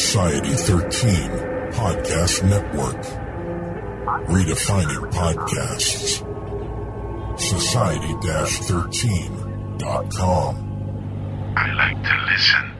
Society 13 Podcast Network. Redefining podcasts. Society 13.com. I like to listen.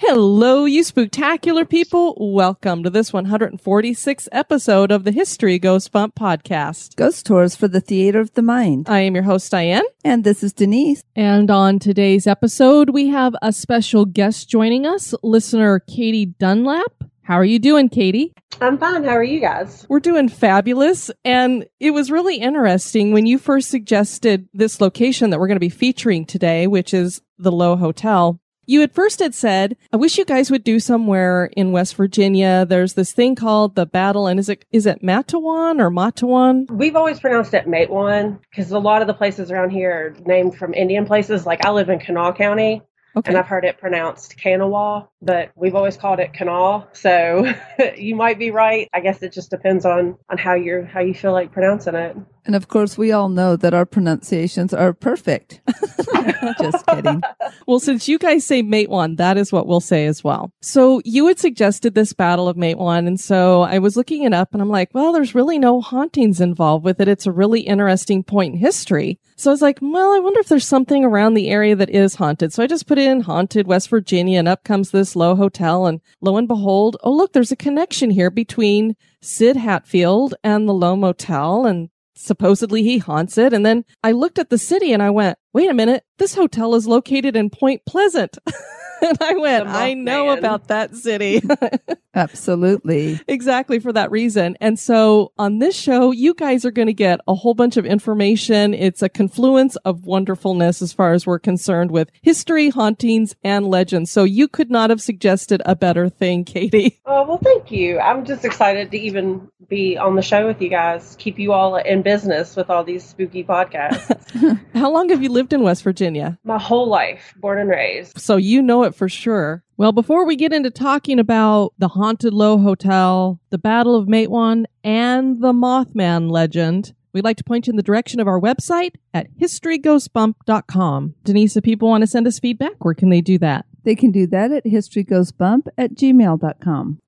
Hello, you spectacular people. Welcome to this 146th episode of the History Goes Bump podcast. Ghost Tours for the Theater of the Mind. I am your host, Diane. And this is Denise. And on today's episode, we have a special guest joining us, listener Katie Dunlap. How are you doing, Katie? I'm fine. How are you guys? We're doing fabulous. And it was really interesting when you first suggested this location that we're going to be featuring today, which is the Lowe Hotel. You at first had said, I wish you guys would do somewhere in West Virginia. There's this thing called the battle, and is it is it Matawan or Matawan? We've always pronounced it Matewan because a lot of the places around here are named from Indian places. Like I live in Kanawha County, Okay. and I've heard it pronounced Kanawha, but we've always called it Kanawha. So you might be right. I guess it just depends on on how you're how you feel like pronouncing it. And of course, we all know that our pronunciations are perfect. Just kidding. Well, since you guys say Matewan, that is what we'll say as well. So you had suggested this Battle of Matewan, and so I was looking it up, and I'm like, well, there's really no hauntings involved with it. It's a really interesting point in history. So I was like, well, I wonder if there's something around the area that is haunted. So I just put in haunted West Virginia, and up comes this Lowe Hotel, and lo and behold, oh look, there's a connection here between Sid Hatfield and the Lowe Motel, and supposedly he haunts it. And then I looked at the city and I went, wait a minute, this hotel is located in Point Pleasant. and I went, I know Mothman. about that city. Absolutely. exactly for that reason. And so on this show, you guys are going to get a whole bunch of information. It's a confluence of wonderfulness as far as we're concerned with history, hauntings, and legends. So you could not have suggested a better thing, Katie. Oh well, thank you. I'm just excited to even be on the show with you guys. Keep you all in business with all these spooky podcasts. How long have you lived in West Virginia? My whole life, born and raised. So you know it for sure. Well, before we get into talking about the haunted Lowe Hotel, the Battle of Matewan, and the Mothman legend, we'd like to point you in the direction of our website at historygoesbump.com. Denise, if people want to send us feedback, where can they do that? They can do that at historyghostbump at gmail.com.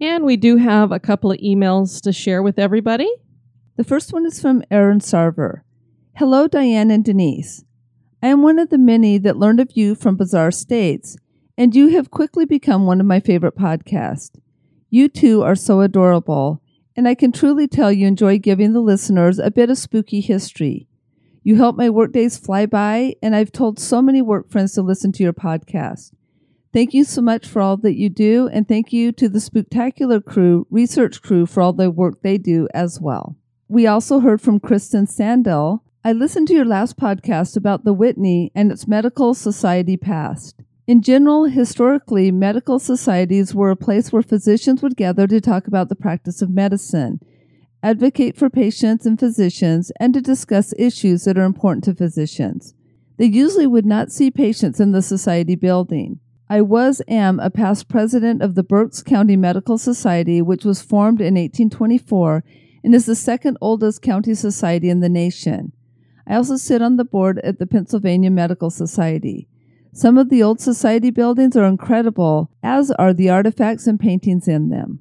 And we do have a couple of emails to share with everybody. The first one is from Aaron Sarver. Hello, Diane and Denise. I am one of the many that learned of you from Bizarre States, and you have quickly become one of my favorite podcasts. You two are so adorable, and I can truly tell you enjoy giving the listeners a bit of spooky history. You help my workdays fly by, and I've told so many work friends to listen to your podcast. Thank you so much for all that you do, and thank you to the Spooktacular crew, research crew, for all the work they do as well. We also heard from Kristen Sandell. I listened to your last podcast about the Whitney and its medical society past. In general, historically, medical societies were a place where physicians would gather to talk about the practice of medicine, advocate for patients and physicians, and to discuss issues that are important to physicians. They usually would not see patients in the society building. I was am a past president of the Berks County Medical Society, which was formed in 1824 and is the second oldest county society in the nation. I also sit on the board at the Pennsylvania Medical Society. Some of the old society buildings are incredible, as are the artifacts and paintings in them.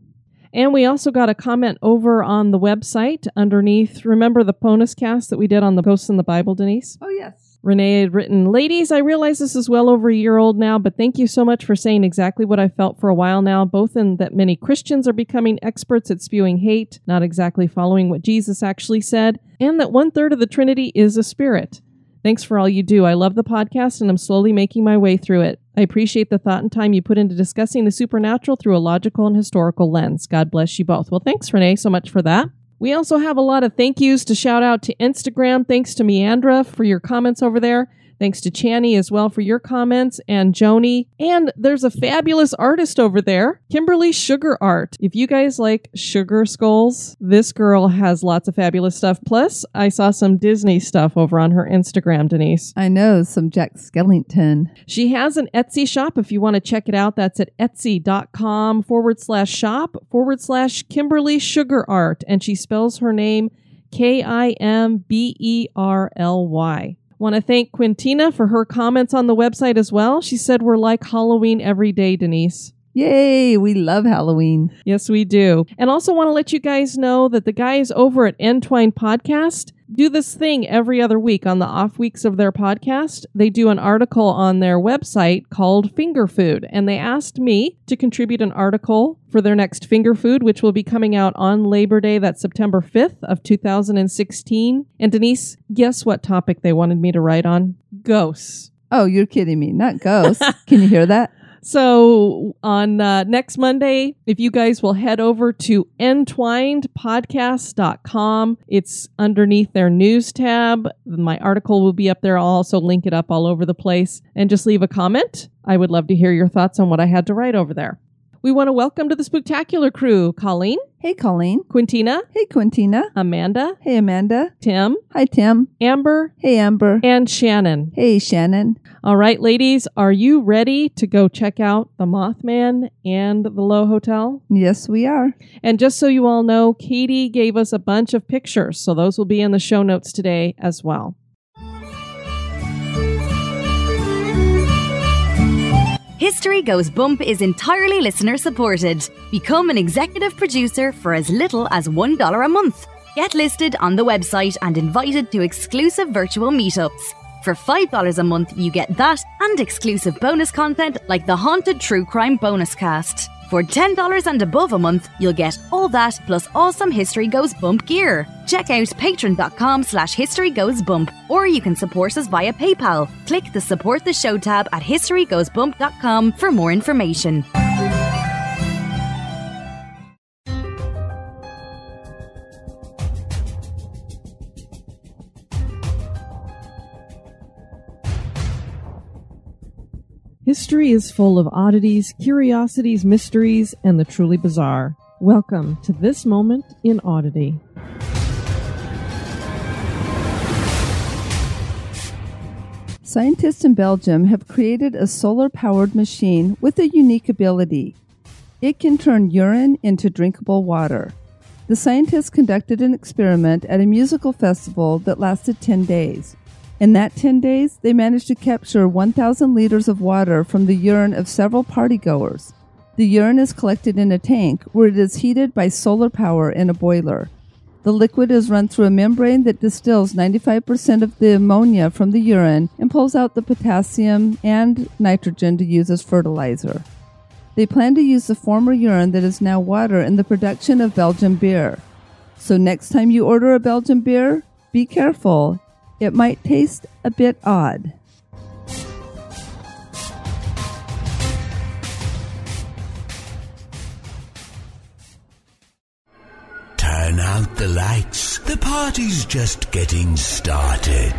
And we also got a comment over on the website underneath. Remember the bonus cast that we did on the Ghosts in the Bible, Denise? Oh, yes. Renee had written, Ladies, I realize this is well over a year old now, but thank you so much for saying exactly what I felt for a while now, both in that many Christians are becoming experts at spewing hate, not exactly following what Jesus actually said, and that one third of the Trinity is a spirit. Thanks for all you do. I love the podcast and I'm slowly making my way through it. I appreciate the thought and time you put into discussing the supernatural through a logical and historical lens. God bless you both. Well, thanks, Renee, so much for that. We also have a lot of thank yous to shout out to Instagram. Thanks to Meandra for your comments over there. Thanks to Channy as well for your comments and Joni. And there's a fabulous artist over there, Kimberly Sugar Art. If you guys like sugar skulls, this girl has lots of fabulous stuff. Plus, I saw some Disney stuff over on her Instagram, Denise. I know some Jack Skellington. She has an Etsy shop if you want to check it out. That's at etsy.com forward slash shop forward slash Kimberly Sugar Art. And she spells her name K I M B E R L Y. Want to thank Quintina for her comments on the website as well. She said we're like Halloween every day, Denise. Yay, we love Halloween. Yes, we do. And also want to let you guys know that the guys over at Entwine Podcast do this thing every other week on the off weeks of their podcast. They do an article on their website called Finger Food, and they asked me to contribute an article for their next Finger Food, which will be coming out on Labor Day, that's September 5th of 2016. And Denise, guess what topic they wanted me to write on? Ghosts. Oh, you're kidding me. Not ghosts. Can you hear that? So on uh, next Monday, if you guys will head over to entwinedpodcast.com, it's underneath their news tab. My article will be up there. I'll also link it up all over the place and just leave a comment. I would love to hear your thoughts on what I had to write over there. We want to welcome to the spectacular crew Colleen, Hey, Colleen. Quintina, Hey, Quintina. Amanda, Hey, Amanda. Tim, Hi, Tim. Amber, Hey, Amber. and Shannon. Hey, Shannon. All right, ladies, are you ready to go check out the Mothman and the Lowe Hotel? Yes, we are. And just so you all know, Katie gave us a bunch of pictures, so those will be in the show notes today as well. History Goes Bump is entirely listener supported. Become an executive producer for as little as $1 a month. Get listed on the website and invited to exclusive virtual meetups. For $5 a month, you get that and exclusive bonus content like the Haunted True Crime Bonus Cast. For $10 and above a month, you'll get all that plus awesome History Goes Bump gear. Check out patreon.com slash history goes bump, or you can support us via PayPal. Click the support the show tab at historygoesbump.com for more information. History is full of oddities, curiosities, mysteries, and the truly bizarre. Welcome to this moment in oddity. Scientists in Belgium have created a solar powered machine with a unique ability. It can turn urine into drinkable water. The scientists conducted an experiment at a musical festival that lasted 10 days. In that 10 days, they managed to capture 1,000 liters of water from the urine of several partygoers. The urine is collected in a tank where it is heated by solar power in a boiler. The liquid is run through a membrane that distills 95% of the ammonia from the urine and pulls out the potassium and nitrogen to use as fertilizer. They plan to use the former urine that is now water in the production of Belgian beer. So next time you order a Belgian beer, be careful. It might taste a bit odd. Turn out the lights. The party's just getting started.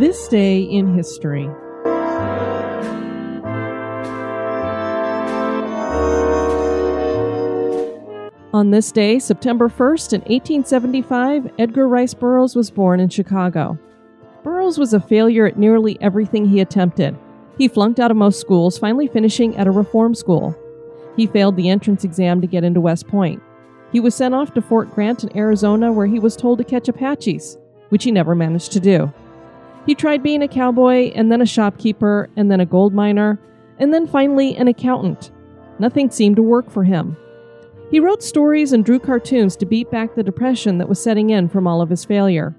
This day in history. On this day, September 1st, in 1875, Edgar Rice Burroughs was born in Chicago. Burroughs was a failure at nearly everything he attempted. He flunked out of most schools, finally finishing at a reform school. He failed the entrance exam to get into West Point. He was sent off to Fort Grant in Arizona, where he was told to catch Apaches, which he never managed to do. He tried being a cowboy, and then a shopkeeper, and then a gold miner, and then finally an accountant. Nothing seemed to work for him. He wrote stories and drew cartoons to beat back the depression that was setting in from all of his failure.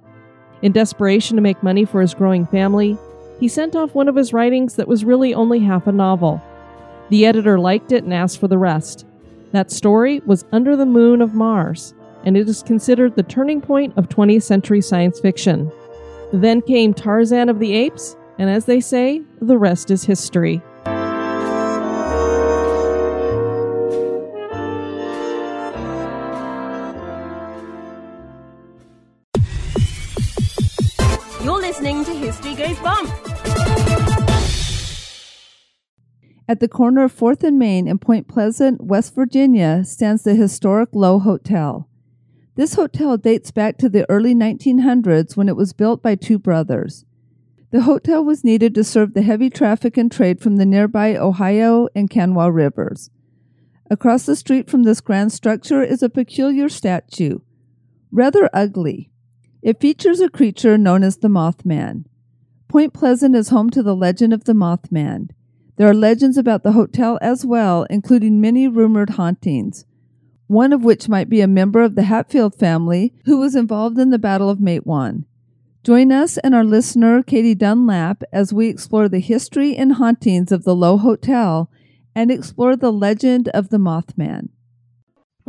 In desperation to make money for his growing family, he sent off one of his writings that was really only half a novel. The editor liked it and asked for the rest. That story was Under the Moon of Mars, and it is considered the turning point of 20th century science fiction. Then came Tarzan of the Apes, and as they say, the rest is history. You're listening to History Goes Bump. At the corner of 4th and Main in Point Pleasant, West Virginia, stands the historic Lowe Hotel. This hotel dates back to the early 1900s when it was built by two brothers. The hotel was needed to serve the heavy traffic and trade from the nearby Ohio and Kanawha rivers. Across the street from this grand structure is a peculiar statue, rather ugly. It features a creature known as the Mothman. Point Pleasant is home to the legend of the Mothman. There are legends about the hotel as well, including many rumored hauntings, one of which might be a member of the Hatfield family who was involved in the Battle of Matewan. Join us and our listener, Katie Dunlap, as we explore the history and hauntings of the Lowe Hotel and explore the legend of the Mothman.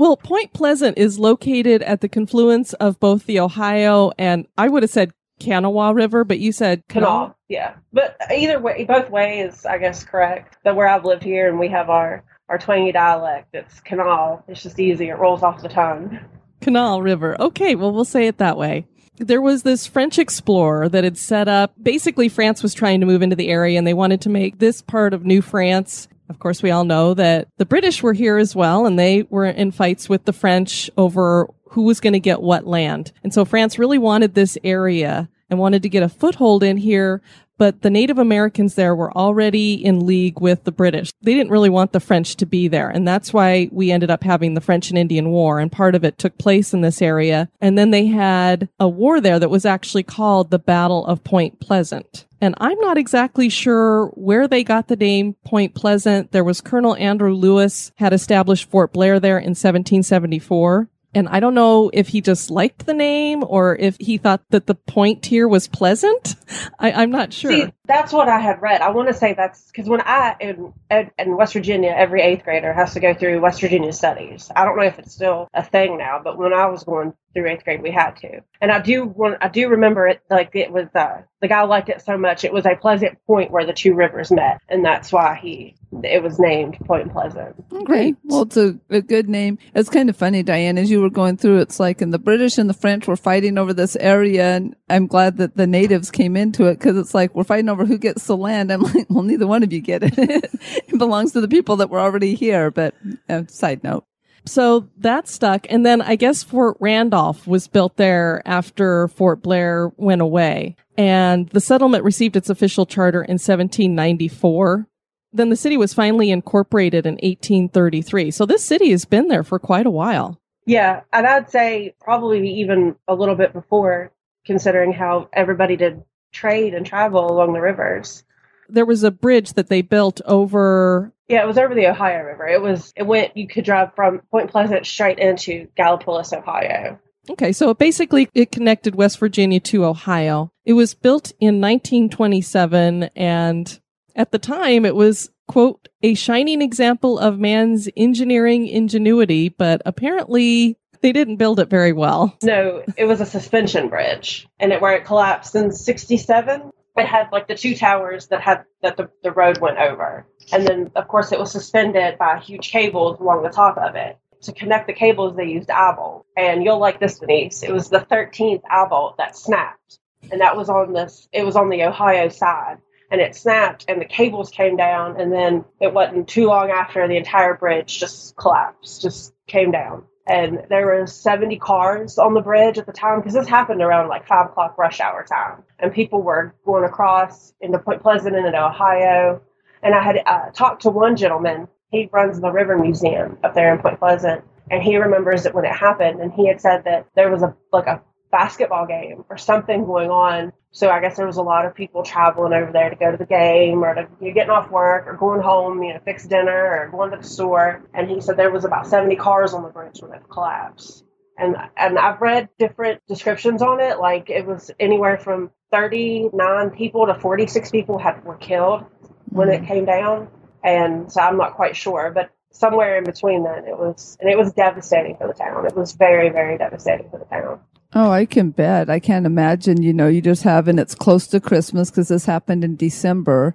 Well, Point Pleasant is located at the confluence of both the Ohio and I would have said Kanawha River, but you said Kanawha. Yeah, but either way, both ways, I guess correct. But where I've lived here and we have our our twangy dialect. It's Canal. It's just easy. It rolls off the tongue. Canal River. Okay, well, we'll say it that way. There was this French explorer that had set up. Basically, France was trying to move into the area and they wanted to make this part of New France. Of course, we all know that the British were here as well and they were in fights with the French over who was going to get what land. And so France really wanted this area and wanted to get a foothold in here but the Native Americans there were already in league with the British. They didn't really want the French to be there. And that's why we ended up having the French and Indian War. And part of it took place in this area. And then they had a war there that was actually called the Battle of Point Pleasant. And I'm not exactly sure where they got the name Point Pleasant. There was Colonel Andrew Lewis had established Fort Blair there in 1774. And I don't know if he just liked the name or if he thought that the point here was pleasant. I, am not sure. See, that's what I had read. I want to say that's because when I in, in West Virginia, every eighth grader has to go through West Virginia studies. I don't know if it's still a thing now, but when I was going through eighth grade, we had to. And I do want, I do remember it like it was uh, the guy liked it so much. It was a pleasant point where the two rivers met, and that's why he it was named Point Pleasant. Okay, well, it's a, a good name. It's kind of funny, Diane, as you were going through. It's like, and the British and the French were fighting over this area, and I'm glad that the natives came into it because it's like we're fighting over who gets the land. I'm like, well, neither one of you get it. it belongs to the people that were already here. But uh, side note. So that stuck. And then I guess Fort Randolph was built there after Fort Blair went away. And the settlement received its official charter in 1794. Then the city was finally incorporated in 1833. So this city has been there for quite a while. Yeah. And I'd say probably even a little bit before, considering how everybody did trade and travel along the rivers. There was a bridge that they built over yeah, it was over the Ohio River. It was it went you could drive from Point Pleasant straight into Gallipolis, Ohio. Okay, so basically it connected West Virginia to Ohio. It was built in 1927 and at the time it was quote a shining example of man's engineering ingenuity, but apparently they didn't build it very well. No, it was a suspension bridge and it where it collapsed in 67 it had like the two towers that had that the, the road went over. And then of course it was suspended by huge cables along the top of it. To connect the cables they used eye bolt and you'll like this denise. It was the 13th eye bolt that snapped. And that was on this it was on the ohio side. And it snapped and the cables came down. And then it wasn't too long after the entire bridge just collapsed just came down and there were 70 cars on the bridge at the time because this happened around like five o'clock rush hour time. And people were going across into point pleasant and into ohio. And i had uh, talked to one gentleman. He runs the river museum up there in point pleasant. And he remembers it when it happened. And he had said that there was a like a basketball game or something going on. So I guess there was a lot of people traveling over there to go to the game or to you know, getting off work or going home, you know, fix dinner or going to the store. And he said there was about 70 cars on the bridge when it collapsed. And and I've read different descriptions on it. Like it was anywhere from 39 people to 46 people had were killed when it mm-hmm. came down. and so I'm not quite sure, but somewhere in between then it was, and it was devastating for the town. It was very, very devastating for the town. Oh, I can bet. I can't imagine, you know, you just have, and it's close to Christmas because this happened in December.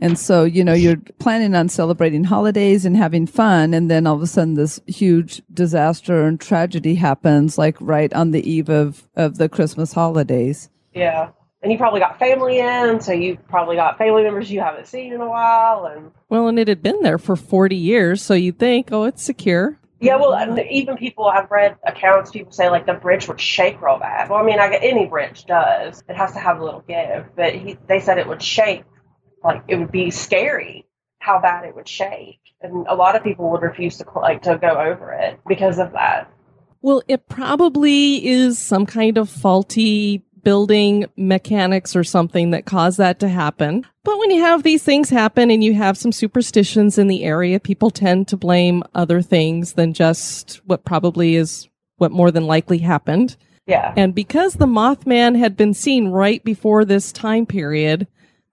And so, you know, you're planning on celebrating holidays and having fun. And then all of a sudden this huge disaster and tragedy happens like right on the eve of, of the Christmas holidays. Yeah. And you probably got family in, so you probably got family members you haven't seen in a while. And Well, and it had been there for 40 years, so you'd think, oh, it's secure. Yeah, well, even people I've read accounts, people say like the bridge would shake real bad. Well, I mean, I get any bridge does. It has to have a little give, but he, they said it would shake, like it would be scary how bad it would shake, and a lot of people would refuse to like to go over it because of that. Well, it probably is some kind of faulty building mechanics or something that caused that to happen. But when you have these things happen and you have some superstitions in the area, people tend to blame other things than just what probably is what more than likely happened. Yeah. And because the Mothman had been seen right before this time period,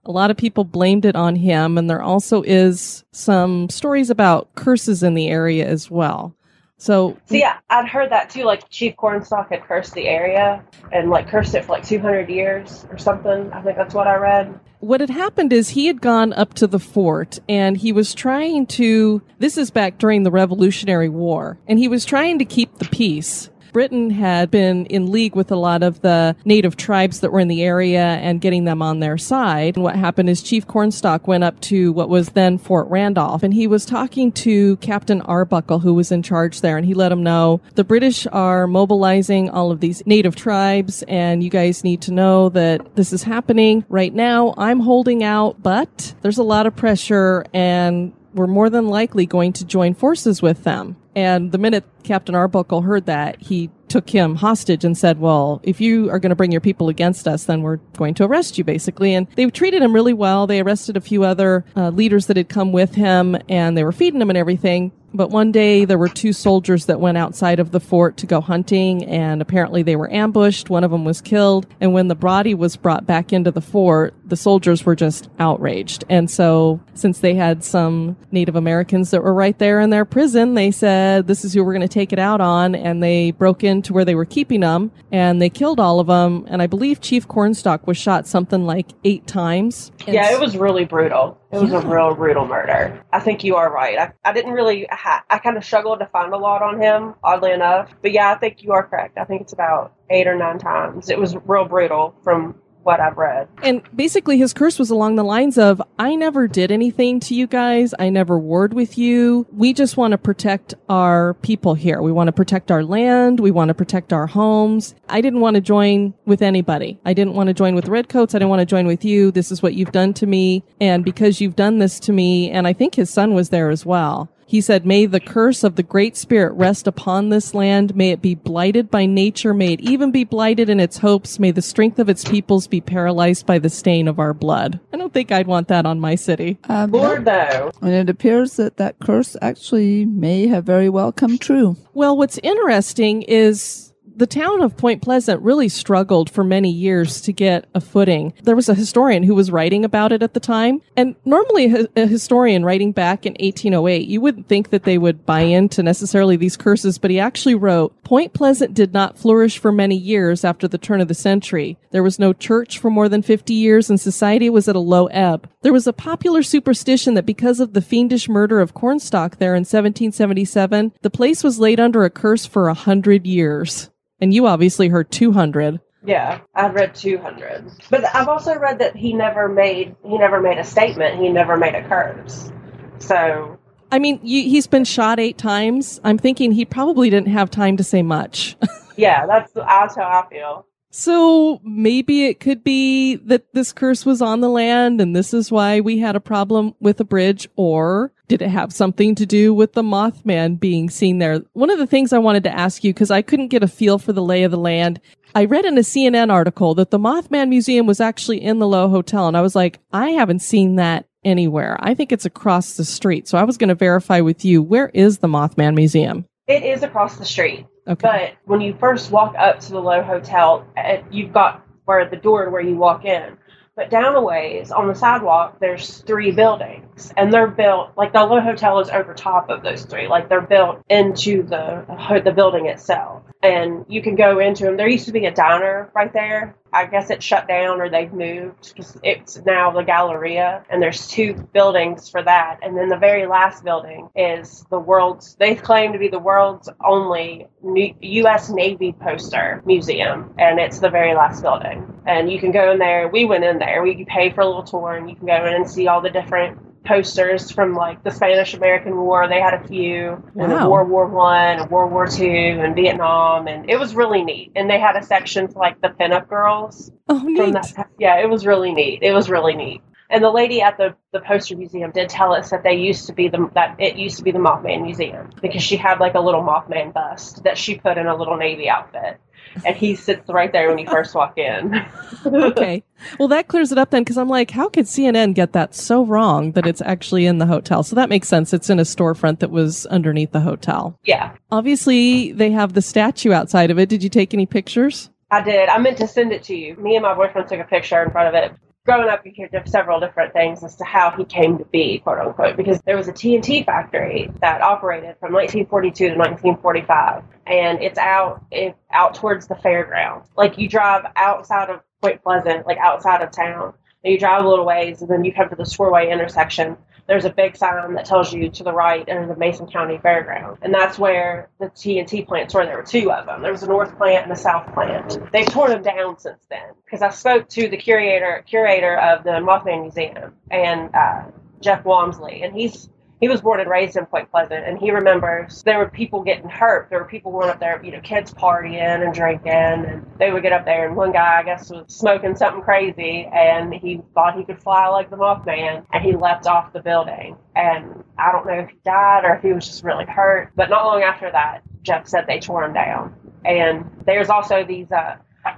a lot of people blamed it on him. And there also is some stories about curses in the area as well. So See, I, I'd heard that too. Like Chief Cornstalk had cursed the area and like cursed it for like 200 years or something. I think that's what I read. what had happened is he had gone up to the fort and he was trying to, this is back during the Revolutionary War, and he was trying to keep the peace. Britain had been in league with a lot of the native tribes that were in the area and getting them on their side. And what happened is Chief Cornstalk went up to what was then Fort Randolph and he was talking to Captain Arbuckle, who was in charge there, and he let him know the British are mobilizing all of these native tribes and you guys need to know that this is happening right now. I'm holding out, but there's a lot of pressure and we're more than likely going to join forces with them. And the minute Captain Arbuckle heard that, he took him hostage and said, well, if you are going to bring your people against us, then we're going to arrest you, basically. And they treated him really well. They arrested a few other uh, leaders that had come with him and they were feeding him and everything. But one day there were two soldiers that went outside of the fort to go hunting and apparently they were ambushed. One of them was killed. And when the body was brought back into the fort, the soldiers were just outraged. And so since they had some Native Americans that were right there in their prison, they said, this is who we're going to take it out on. And they broke into where they were keeping them and they killed all of them. And I believe Chief Cornstalk was shot something like eight times. Yeah, it was really brutal. It was a real brutal murder. I think you are right. I, I didn't really, ha- I kind of struggled to find a lot on him, oddly enough. But yeah, I think you are correct. I think it's about eight or nine times. It was real brutal from what I've read. And basically, his curse was along the lines of, I never did anything to you guys. I never warred with you. We just want to protect our people here. We want to protect our land. We want to protect our homes. I didn't want to join with anybody. I didn't want to join with Redcoats. I didn't want to join with you. This is what you've done to me. And because you've done this to me, and I think his son was there as well. He said, May the curse of the Great Spirit rest upon this land. May it be blighted by nature. May it even be blighted in its hopes. May the strength of its peoples be paralyzed by the stain of our blood. I don't think I'd want that on my city. Um, Lord, though. and it appears that that curse actually may have very well come true. Well, what's interesting is the town of Point Pleasant really struggled for many years to get a footing. There was a historian who was writing about it at the time. And normally a, historian writing back in 1808, you wouldn't think that they would buy into necessarily these curses, but he actually wrote, Point Pleasant did not flourish for many years after the turn of the century. There was no church for more than 50 years and society was at a low ebb. There was a popular superstition that because of the fiendish murder of Cornstalk there in 1777, the place was laid under a curse for a hundred years. And you obviously heard 200. Yeah, I've read 200. But I've also read that he never made he never made a statement. He never made a curse. So I mean, you, he's been shot eight times. I'm thinking he probably didn't have time to say much. yeah, that's that's how I feel. So maybe it could be that this curse was on the land and this is why we had a problem with a bridge or did it have something to do with the Mothman being seen there? One of the things I wanted to ask you, because I couldn't get a feel for the lay of the land, I read in a CNN article that the Mothman Museum was actually in the Lowe Hotel. And I was like, I haven't seen that anywhere. I think it's across the street. So I was going to verify with you, where is the Mothman Museum? It is across the street. Okay. But when you first walk up to the Lowe Hotel, uh, you've got where the door where you walk in. But down a ways on the sidewalk, there's three buildings, and they're built like the Lowe Hotel is over top of those three. Like they're built into the the building itself, and you can go into them. There used to be a diner right there. I guess it shut down or they've moved because it's now the Galleria, and there's two buildings for that. And then the very last building is the world's. They claim to be the world's only U.S. Navy poster museum, and it's the very last building. And you can go in there. We went in there. We pay for a little tour, and you can go in and see all the different posters from like the Spanish American War. They had a few, and Wow. World War One, and World War Two, and Vietnam, and it was really neat. And they had a section for like the pinup girls Oh, from neat. that. Yeah, it was really neat. It was really neat. And the lady at the, the poster museum did tell us that they used to be the that it used to be the Mothman Museum because she had like a little Mothman bust that she put in a little navy outfit, and he sits right there when you first walk in. okay. Well, that clears it up then, because I'm like, how could CNN get that so wrong that it's actually in the hotel? So that makes sense. It's in a storefront that was underneath the hotel. yeah, Obviously, they have the statue outside of it. Did you take any pictures? I did. I meant to send it to you. Me and my boyfriend took a picture in front of it. Growing up, you hear several different things as to how he came to be, quote unquote, because there was a TNT factory that operated from 1942 to 1945, and it's out it, out towards the fairgrounds. Like you drive outside of Point Pleasant, like outside of town, and you drive a little ways, and then you come to the Squareway intersection. There's a big sign that tells you to the right there's the Mason County Fairground, and that's where the TNT plants were. There were two of them. There was a north plant and a south plant. They've torn them down since then. Because I spoke to the curator curator of the Mothman Museum and uh, Jeff Wamsley, and he's he was born and raised in Point Pleasant, and he remembers there were people getting hurt. There were people going up there, you know, kids partying and drinking, and they would get up there. And one guy, I guess, was smoking something crazy, and he thought he could fly like the Mothman, and he leapt off the building. And I don't know if he died or if he was just really hurt. But not long after that, Jeff said they tore him down. And there's also these. Uh,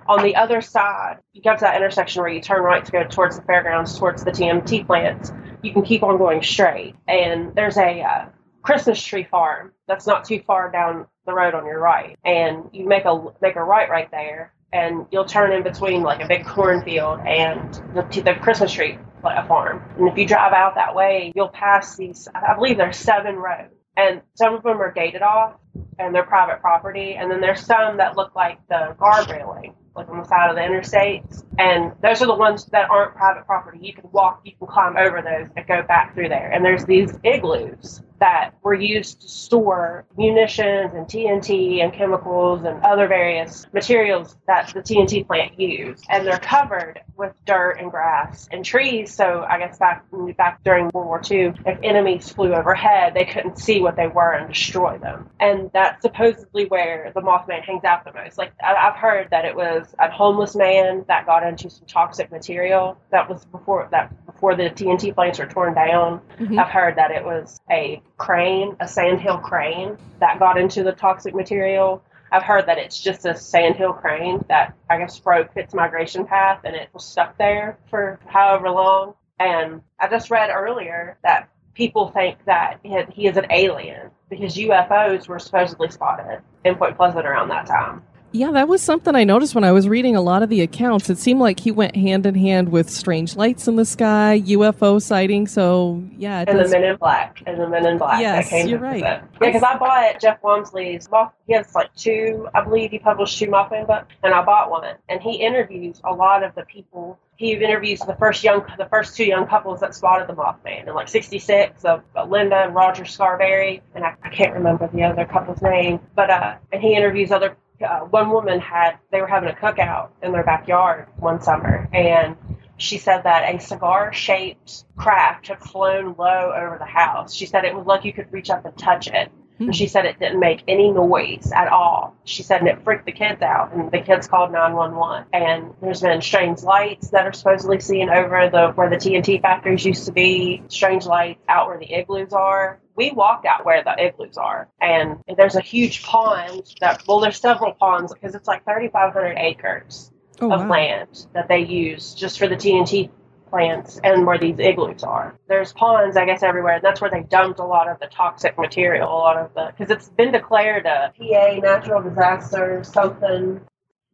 on the other side, you come to that intersection where you turn right to go towards the fairgrounds, towards the TNT plants. You can keep on going straight, and there's a uh, Christmas tree farm that's not too far down the road on your right, and you make a make a right right there, and you'll turn in between like a big cornfield and the, the Christmas tree pla- farm. And if you drive out that way, you'll pass these. I believe there's seven roads, and some of them are gated off, and they're private property, and then there's some that look like the guard railing, like on the side of the interstates, and those are the ones that aren't private property. You can walk, you can climb over those and go back through there. And there's these igloos that were used to store munitions and TNT and chemicals and other various materials that the TNT plant used, and they're covered with dirt and grass and trees. So I guess back back during World War II, if enemies flew overhead, they couldn't see what they were and destroy them. And that's supposedly where the Mothman hangs out the most. Like I- I've heard that it was a homeless man that got into some toxic material. That was before that before the TNT plants were torn down. Mhm. I've heard that it was a crane, a sandhill crane, that got into the toxic material. I've heard that it's just a sandhill crane that I guess broke its migration path and it was stuck there for however long. And I just read earlier that people think that he is an alien because UFOs were supposedly spotted in Point Pleasant around that time. Yeah, that was something I noticed when I was reading a lot of the accounts. It seemed like he went hand in hand with strange lights in the sky, UFO sightings. So, yeah, And the. Men in Black, and the Men in Black. Yes, you're right. Yeah, because I bought Jeff Wamsley's. Moth- He has like two, I believe he published two Mothman books, and I bought one. And he interviews a lot of the people. He interviews the first young, the first two young couples that spotted the Mothman in like '66 of Linda and Roger Scarberry, and I, I can't remember the other couple's name. But uh, and he interviews other. Uh, one woman had they were having a cookout in their backyard one summer, and she said that a cigar shaped craft had flown low over the house. She said it was like you could reach up and touch it. And she said it didn't make any noise at all. She said and it freaked the kids out, and the kids called 911. And there's been strange lights that are supposedly seen over the where the TNT factories used to be, strange lights out where the igloos are. We walked out where the igloos are, and there's a huge pond that, well, there's several ponds because it's like 3,500 acres Oh, of wow. land that they use just for the TNT plants and where these igloos are. There's ponds, I guess, everywhere, and that's where they dumped a lot of the toxic material, a lot of the because it's been declared a PA natural disaster, something.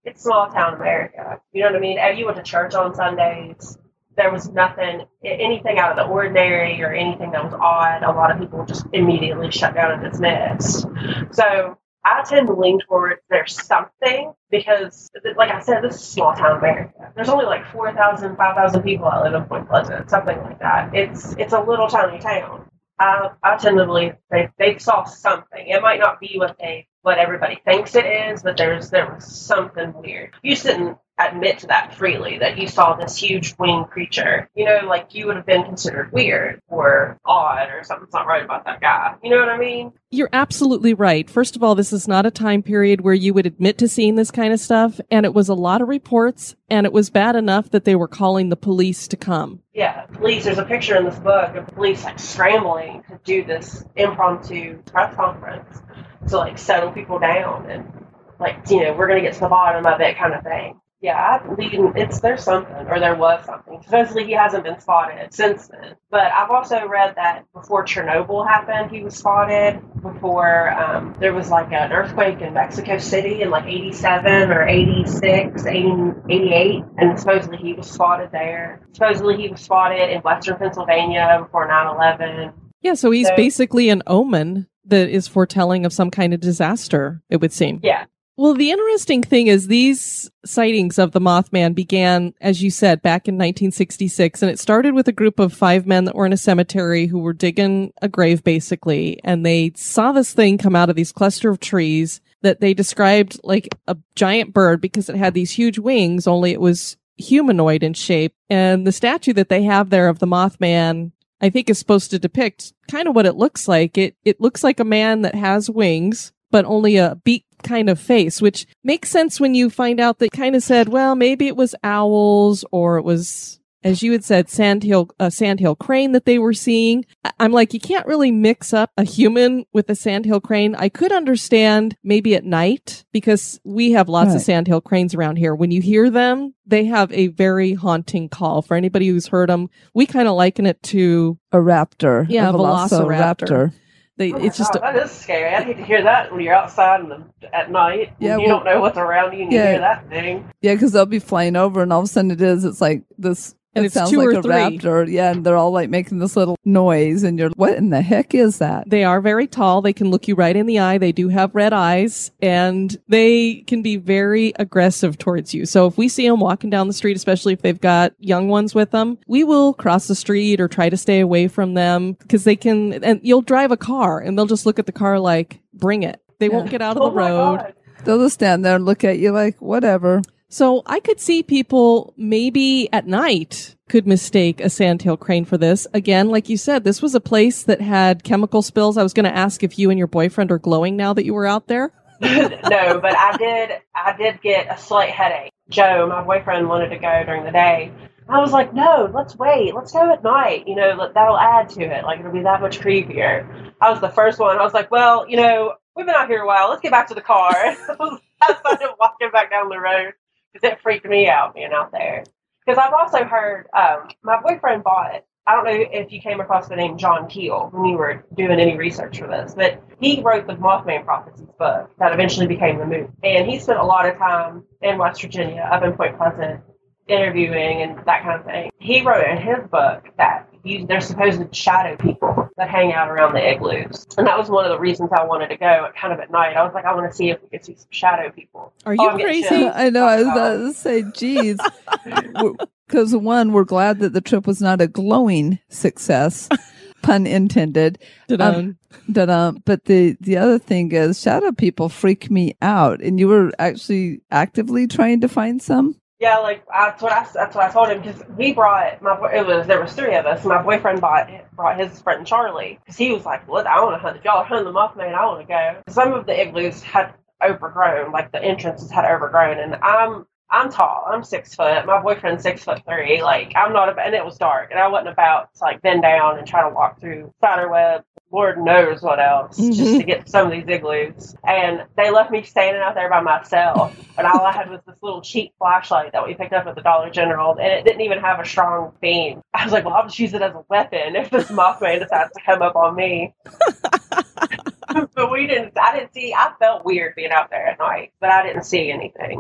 It's small town America. You know what I mean? If You went to church on Sundays. there was nothing, anything out of the ordinary or anything that was odd. A lot of people just immediately shut down and dismissed. So I tend to lean towards there's something because, like I said, this is small town America. There's only like 4,000, 5,000 people that live in Point Pleasant, something like that. It's it's a little tiny town. I, I tend to believe they, they saw something. It might not be what they what everybody thinks it is, but there's there was something weird. You didn't admit to that freely that you saw this huge winged creature. You know, like you would have been considered weird or odd or something's not right about that guy. You know what I mean? You're absolutely right. First of all, this is not a time period where you would admit to seeing this kind of stuff. And it was a lot of reports and it was bad enough that they were calling the police to come. Yeah, police. There's a picture in this book of police like scrambling to do this impromptu press conference to like settle people down and like, you know, we're going to get to the bottom of it kind of thing. Yeah, I believe it's there's something, or there was something. Supposedly he hasn't been spotted since then. But I've also read that before Chernobyl happened, he was spotted. Before um, there was like an earthquake in Mexico City in like 87 or 86, 80, 88, and supposedly he was spotted there. Supposedly he was spotted in western Pennsylvania before 9 11. Yeah, so he's so, basically an omen that is foretelling of some kind of disaster, it would seem. Yeah. Well, the interesting thing is these sightings of the Mothman began, as you said, back in 1966. And it started with a group of five men that were in a cemetery who were digging a grave, basically. And they saw this thing come out of these cluster of trees that they described like a giant bird because it had these huge wings, only it was humanoid in shape. And the statue that they have there of the Mothman I think is supposed to depict kind of what it looks like. It it looks like a man that has wings, but only a beak kind of face, which makes sense when you find out that kind of said, well, maybe it was owls or it was as you had said, sandhill, a sandhill crane that they were seeing. I'm like, you can't really mix up a human with a sandhill crane. I could understand maybe at night because we have lots right. of sandhill cranes around here. When you hear them, they have a very haunting call. For anybody who's heard them, we kind of liken it to a raptor. Yeah, a velociraptor. velociraptor. They, oh it's just God, that is scary. I hate to hear that when you're outside the, at night. Yeah, you well, don't know what's around you, and yeah, you hear that thing. Yeah, because they'll be flying over, and all of a sudden it is. It's like this and it it's sounds two like or a three. raptor. Yeah, and they're all like making this little noise, and you're, what in the heck is that? They are very tall. They can look you right in the eye. They do have red eyes, and they can be very aggressive towards you. So if we see them walking down the street, especially if they've got young ones with them, we will cross the street or try to stay away from them because they can. And you'll drive a car, and they'll just look at the car like, "Bring it." They won't get out of Oh the road. God. They'll just stand there and look at you like, whatever. So I could see people maybe at night could mistake a sandhill crane for this. Again, like you said, this was a place that had chemical spills. I was going to ask if you and your boyfriend are glowing now that you were out there. no, but I did. I did get a slight headache. Joe, my boyfriend, wanted to go during the day. I was like, no, let's wait. Let's go at night. You know, that'll add to it. Like it'll be that much creepier. I was the first one. I was like, well, you know, we've been out here a while. Let's get back to the car. I started walking back down the road because it freaked me out being out there. Because I've also heard um, my boyfriend bought. I don't know if you came across the name John Keel when you were doing any research for this, but he wrote the Mothman Prophecies book that eventually became the movie. And he spent a lot of time in West Virginia, up in Point Pleasant, interviewing and that kind of thing. He wrote in his book that you, there's supposed to shadow people that hang out around the igloos. And that was one of the reasons I wanted to go kind of at night. I was like, I want to see if we could see some shadow people. Are Oh, you I'm crazy? I know. I was Oh. about to um, say, geez. Because one, we're glad that the trip was not a glowing success, pun intended. Um, Dun-dun. Da-da. But the, the other thing is, shadow people freak me out. And you were actually actively trying to find some? Yeah, like that's what I that's what I told him because we brought my it was there was three of us. My boyfriend bought brought his friend Charlie because he was like, "Look, I want to hunt. If y'all are hunting the Mothman, I want to go." Some of the igloos had overgrown, like the entrances had overgrown, and I'm I'm tall. I'm six foot. My boyfriend's six foot three. Like I'm not, ab- and it was dark, and I wasn't about to like bend down and try to walk through spider web. Lord knows what else, just to mm-hmm. get some of these igloos. And they left me standing out there by myself, and all I had was this little cheap flashlight that we picked up at the Dollar General, and it didn't even have a strong beam. I was like, well, I'll just use it as a weapon if this Mothman decides to come up on me. but we didn't. I didn't see. I felt weird being out there at night, but I didn't see anything.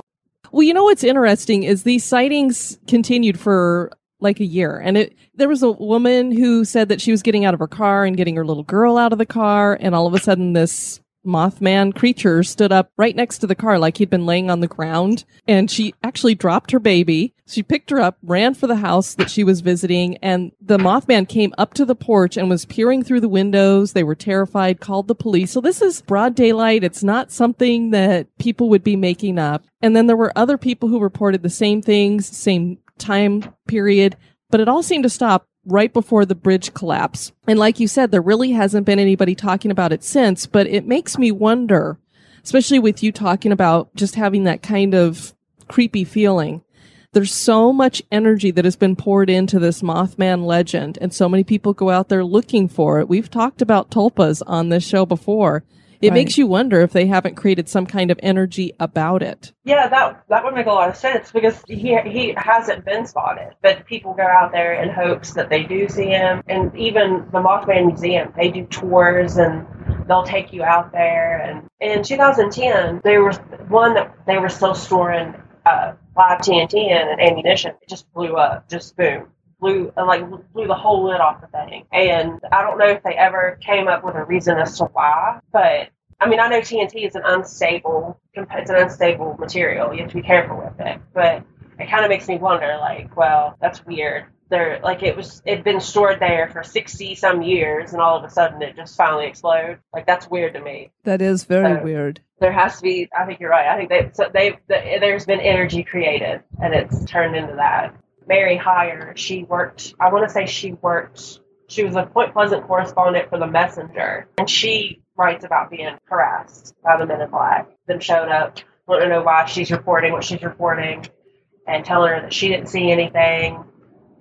Well, you know what's interesting is these sightings continued for like a year. And it, there was a woman who said that she was getting out of her car and getting her little girl out of the car. And all of a sudden this Mothman creature stood up right next to the car like he'd been laying on the ground. And she actually dropped her baby. She picked her up, ran for the house that she was visiting, and the Mothman came up to the porch and was peering through the windows. They were terrified, called the police. So this is broad daylight. It's not something that people would be making up. And then there were other people who reported the same things, same time period, but it all seemed to stop right before the bridge collapse. And like you said, there really hasn't been anybody talking about it since, but it makes me wonder, especially with you talking about just having that kind of creepy feeling. There's so much energy that has been poured into this Mothman legend, and so many people go out there looking for it. We've talked about tulpas on this show before. It Right. makes you wonder if they haven't created some kind of energy about it. Yeah, that that would make a lot of sense because he he hasn't been spotted, but people go out there in hopes that they do see him, and even the Mothman Museum they do tours and they'll take you out there. And in 2010, there was one that they were still storing uh, live TNT in and ammunition. It just blew up, just boom. Blew uh, like blew the whole lid off the thing, and I don't know if they ever came up with a reason as to why. But I mean, I know TNT is an unstable, it's an unstable material. You have to be careful with it. But it kind of makes me wonder, like, well, that's weird. There, like, it was, it'd been stored there for sixty some years, and all of a sudden it just finally exploded. Like, that's weird to me. That is very So- weird. There has to be. I think you're right. I think they, so they, the, there's been energy created, and it's turned into that. Mary Hyre, she worked. I want to say she worked. She was a Point Pleasant correspondent for the Messenger, and she writes about being harassed by the Men in Black. Then showed up, want to know why she's reporting what she's reporting, and telling her that she didn't see anything.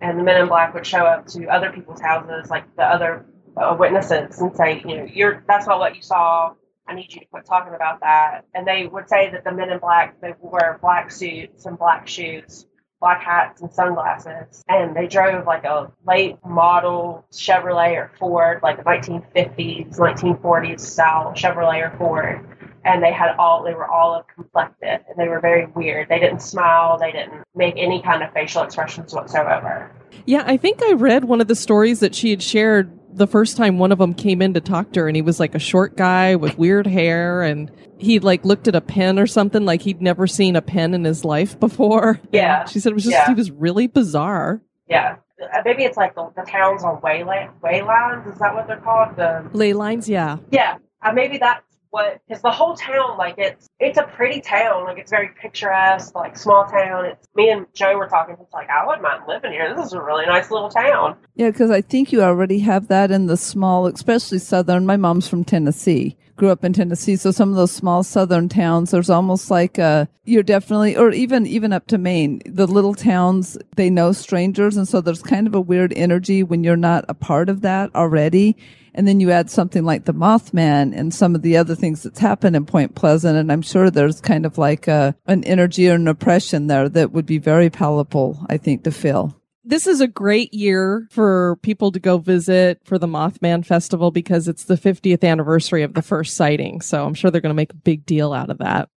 And the Men in Black would show up to other people's houses, like the other uh, witnesses, and say, you know, you're that's not what you saw. I need you to quit talking about that. And they would say that the Men in Black they wear black suits and black shoes, black hats and sunglasses, and they drove like a late model Chevrolet or Ford, like a 1950s, 1940s style Chevrolet or Ford. And they had all, they were olive complected and they were very weird. They didn't smile. They didn't make any kind of facial expressions whatsoever. Yeah, I think I read one of the stories that she had shared the first time one of them came in to talk to her and he was like a short guy with weird hair and he like looked at a pen or something like he'd never seen a pen in his life before. Yeah. And she said it was just Yeah. he was really bizarre. Yeah. Uh, Maybe it's like the, the towns on wayla- waylines. Is that what they're called? The Ley lines, yeah. Yeah, uh, maybe that's what because the whole town, like it's it's a pretty town, like it's very picturesque, like small town. It's me and Joe were talking. It's like I wouldn't mind living here. This is a really nice little town. Yeah, because I think you already have that in the small, especially southern. My mom's from Tennessee, grew up in Tennessee, so some of those small southern towns, there's almost like a you're definitely, or even even up to Maine, the little towns they know strangers, and so there's kind of a weird energy when you're not a part of that already. And then you add something like the Mothman and some of the other things that's happened in Point Pleasant, and I'm sure there's kind of like a an energy or an oppression there that would be very palpable, I think, to feel. This is a great year for people to go visit for the Mothman Festival because it's the 50th anniversary of the first sighting. So I'm sure they're going to make a big deal out of that.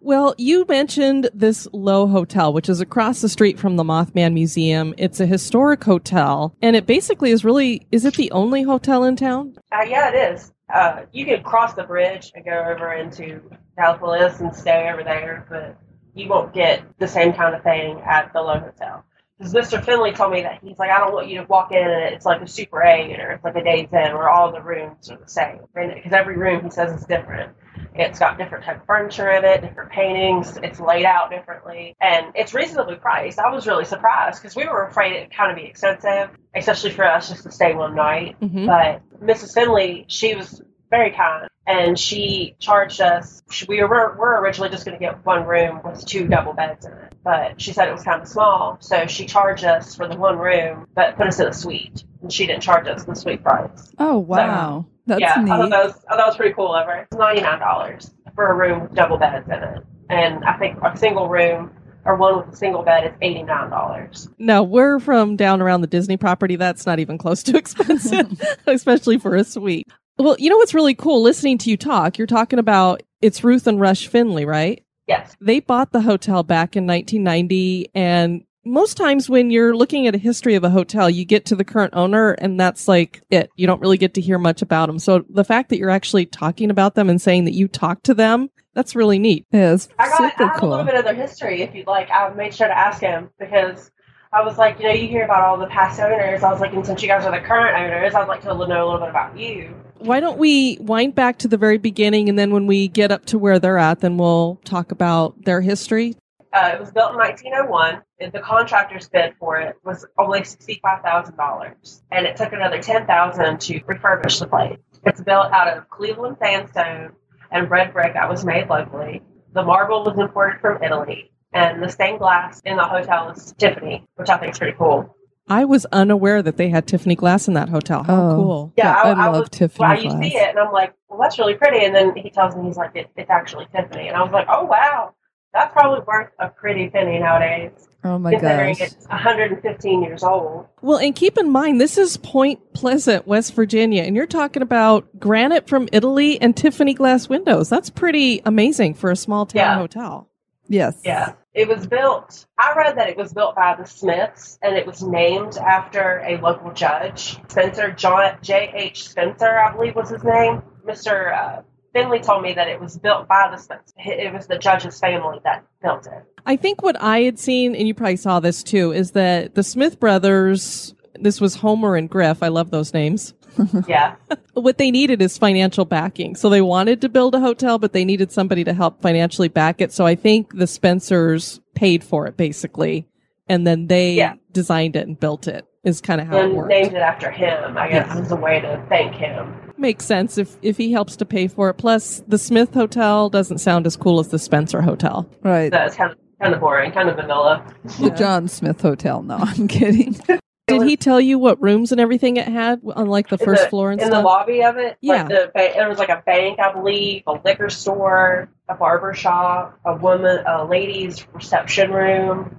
Well, you mentioned this Lowe Hotel, which is across the street from the Mothman Museum. It's a historic hotel, and it basically is really, is it the only hotel in town? Uh, yeah, it is. Uh, you can cross the bridge and go over into Gallipolis and stay over there, but you won't get the same kind of thing at the Lowe Hotel. Because Mr. Finley told me that he's like, I don't want you to walk in and it's like a Super 8 or it's like a Days Inn where all the rooms are the same. Because every room, he says, is different. It's got different type of furniture in it, different paintings. It's laid out differently, and it's reasonably priced. I was really surprised because we were afraid it'd kind of be expensive, especially for us just to stay one night. Mhm. But Mrs. Finley, she was very kind, and she charged us. We were, were originally just going to get one room with two double beds in it, but she said it was kind of small, so she charged us for the one room, but put us in a suite, and she didn't charge us the suite price. Oh wow, that's yeah, I thought neat. that was I thought that was pretty cool of her. It's ninety nine dollars for a room with double beds in it, and I think a single room or one with a single bed is eighty nine dollars. No, we're from down around the Disney property. That's not even close to expensive, especially for a suite. Well, you know what's really cool listening to you talk? You're talking about it's Ruth and Rush Finley, right? Yes. They bought the hotel back in 1990 and most times when you're looking at a history of a hotel, you get to the current owner and that's like it. You don't really get to hear much about them. So the fact that you're actually talking about them and saying that you talked to them, that's really neat. Yeah, it's I got super I have a little bit of their history if you'd like. I made sure to ask him because I was like, you know, you hear about all the past owners. I was like, and since you guys are the current owners, I'd like to know a little bit about you. Why don't we wind back to the very beginning and then when we get up to where they're at, then we'll talk about their history. Uh, it was built in 1901. and The contractor's bid for it was only sixty-five thousand dollars, and it took another ten thousand to refurbish the place. It's built out of Cleveland sandstone and red brick that was made locally. The marble was imported from Italy, and the stained glass in the hotel is Tiffany, which I think is pretty cool. I was unaware that they had Tiffany glass in that hotel. How Oh. cool. Yeah, Yeah, I, I I love was, Tiffany Well, you see it, and I'm like, well, that's really pretty. And then he tells me he's like, it, it's actually Tiffany, and I was like, oh wow, that's probably worth a pretty penny nowadays, Oh my considering gosh. it's 115 years old. Well, and keep in mind, this is Point Pleasant, West Virginia, and you're talking about granite from Italy and Tiffany glass windows. That's pretty amazing for a small town Yeah. hotel. Yes. Yeah, it was built. I read that it was built by the Smiths, and it was named after a local judge, Spencer John J. H. Spencer, I believe was his name. Mister uh, Finley told me that it was built by the Smiths. It was the judge's family that built it. I think what I had seen, and you probably saw this too, is that the Smith brothers, this was Homer and Griff. I love those names. Yeah. What they needed is financial backing. So they wanted to build a hotel, but they needed somebody to help financially back it. So I think the Spencers paid for it basically. And then they Yeah. designed it and built it is kind of how it worked. named it after him. I guess Yeah. as a way to thank him. Makes sense if, if he helps to pay for it. Plus the Smith Hotel doesn't sound as cool as the Spencer Hotel. Right. That's kind of kind of boring, kind of vanilla. The John Smith Hotel. No, I'm kidding. Did he tell you what rooms and everything it had on like the first the- floor and in stuff? the lobby of it. Yeah. like the there was like a bank, I believe, a liquor store, a barber shop, a woman, a ladies' reception room.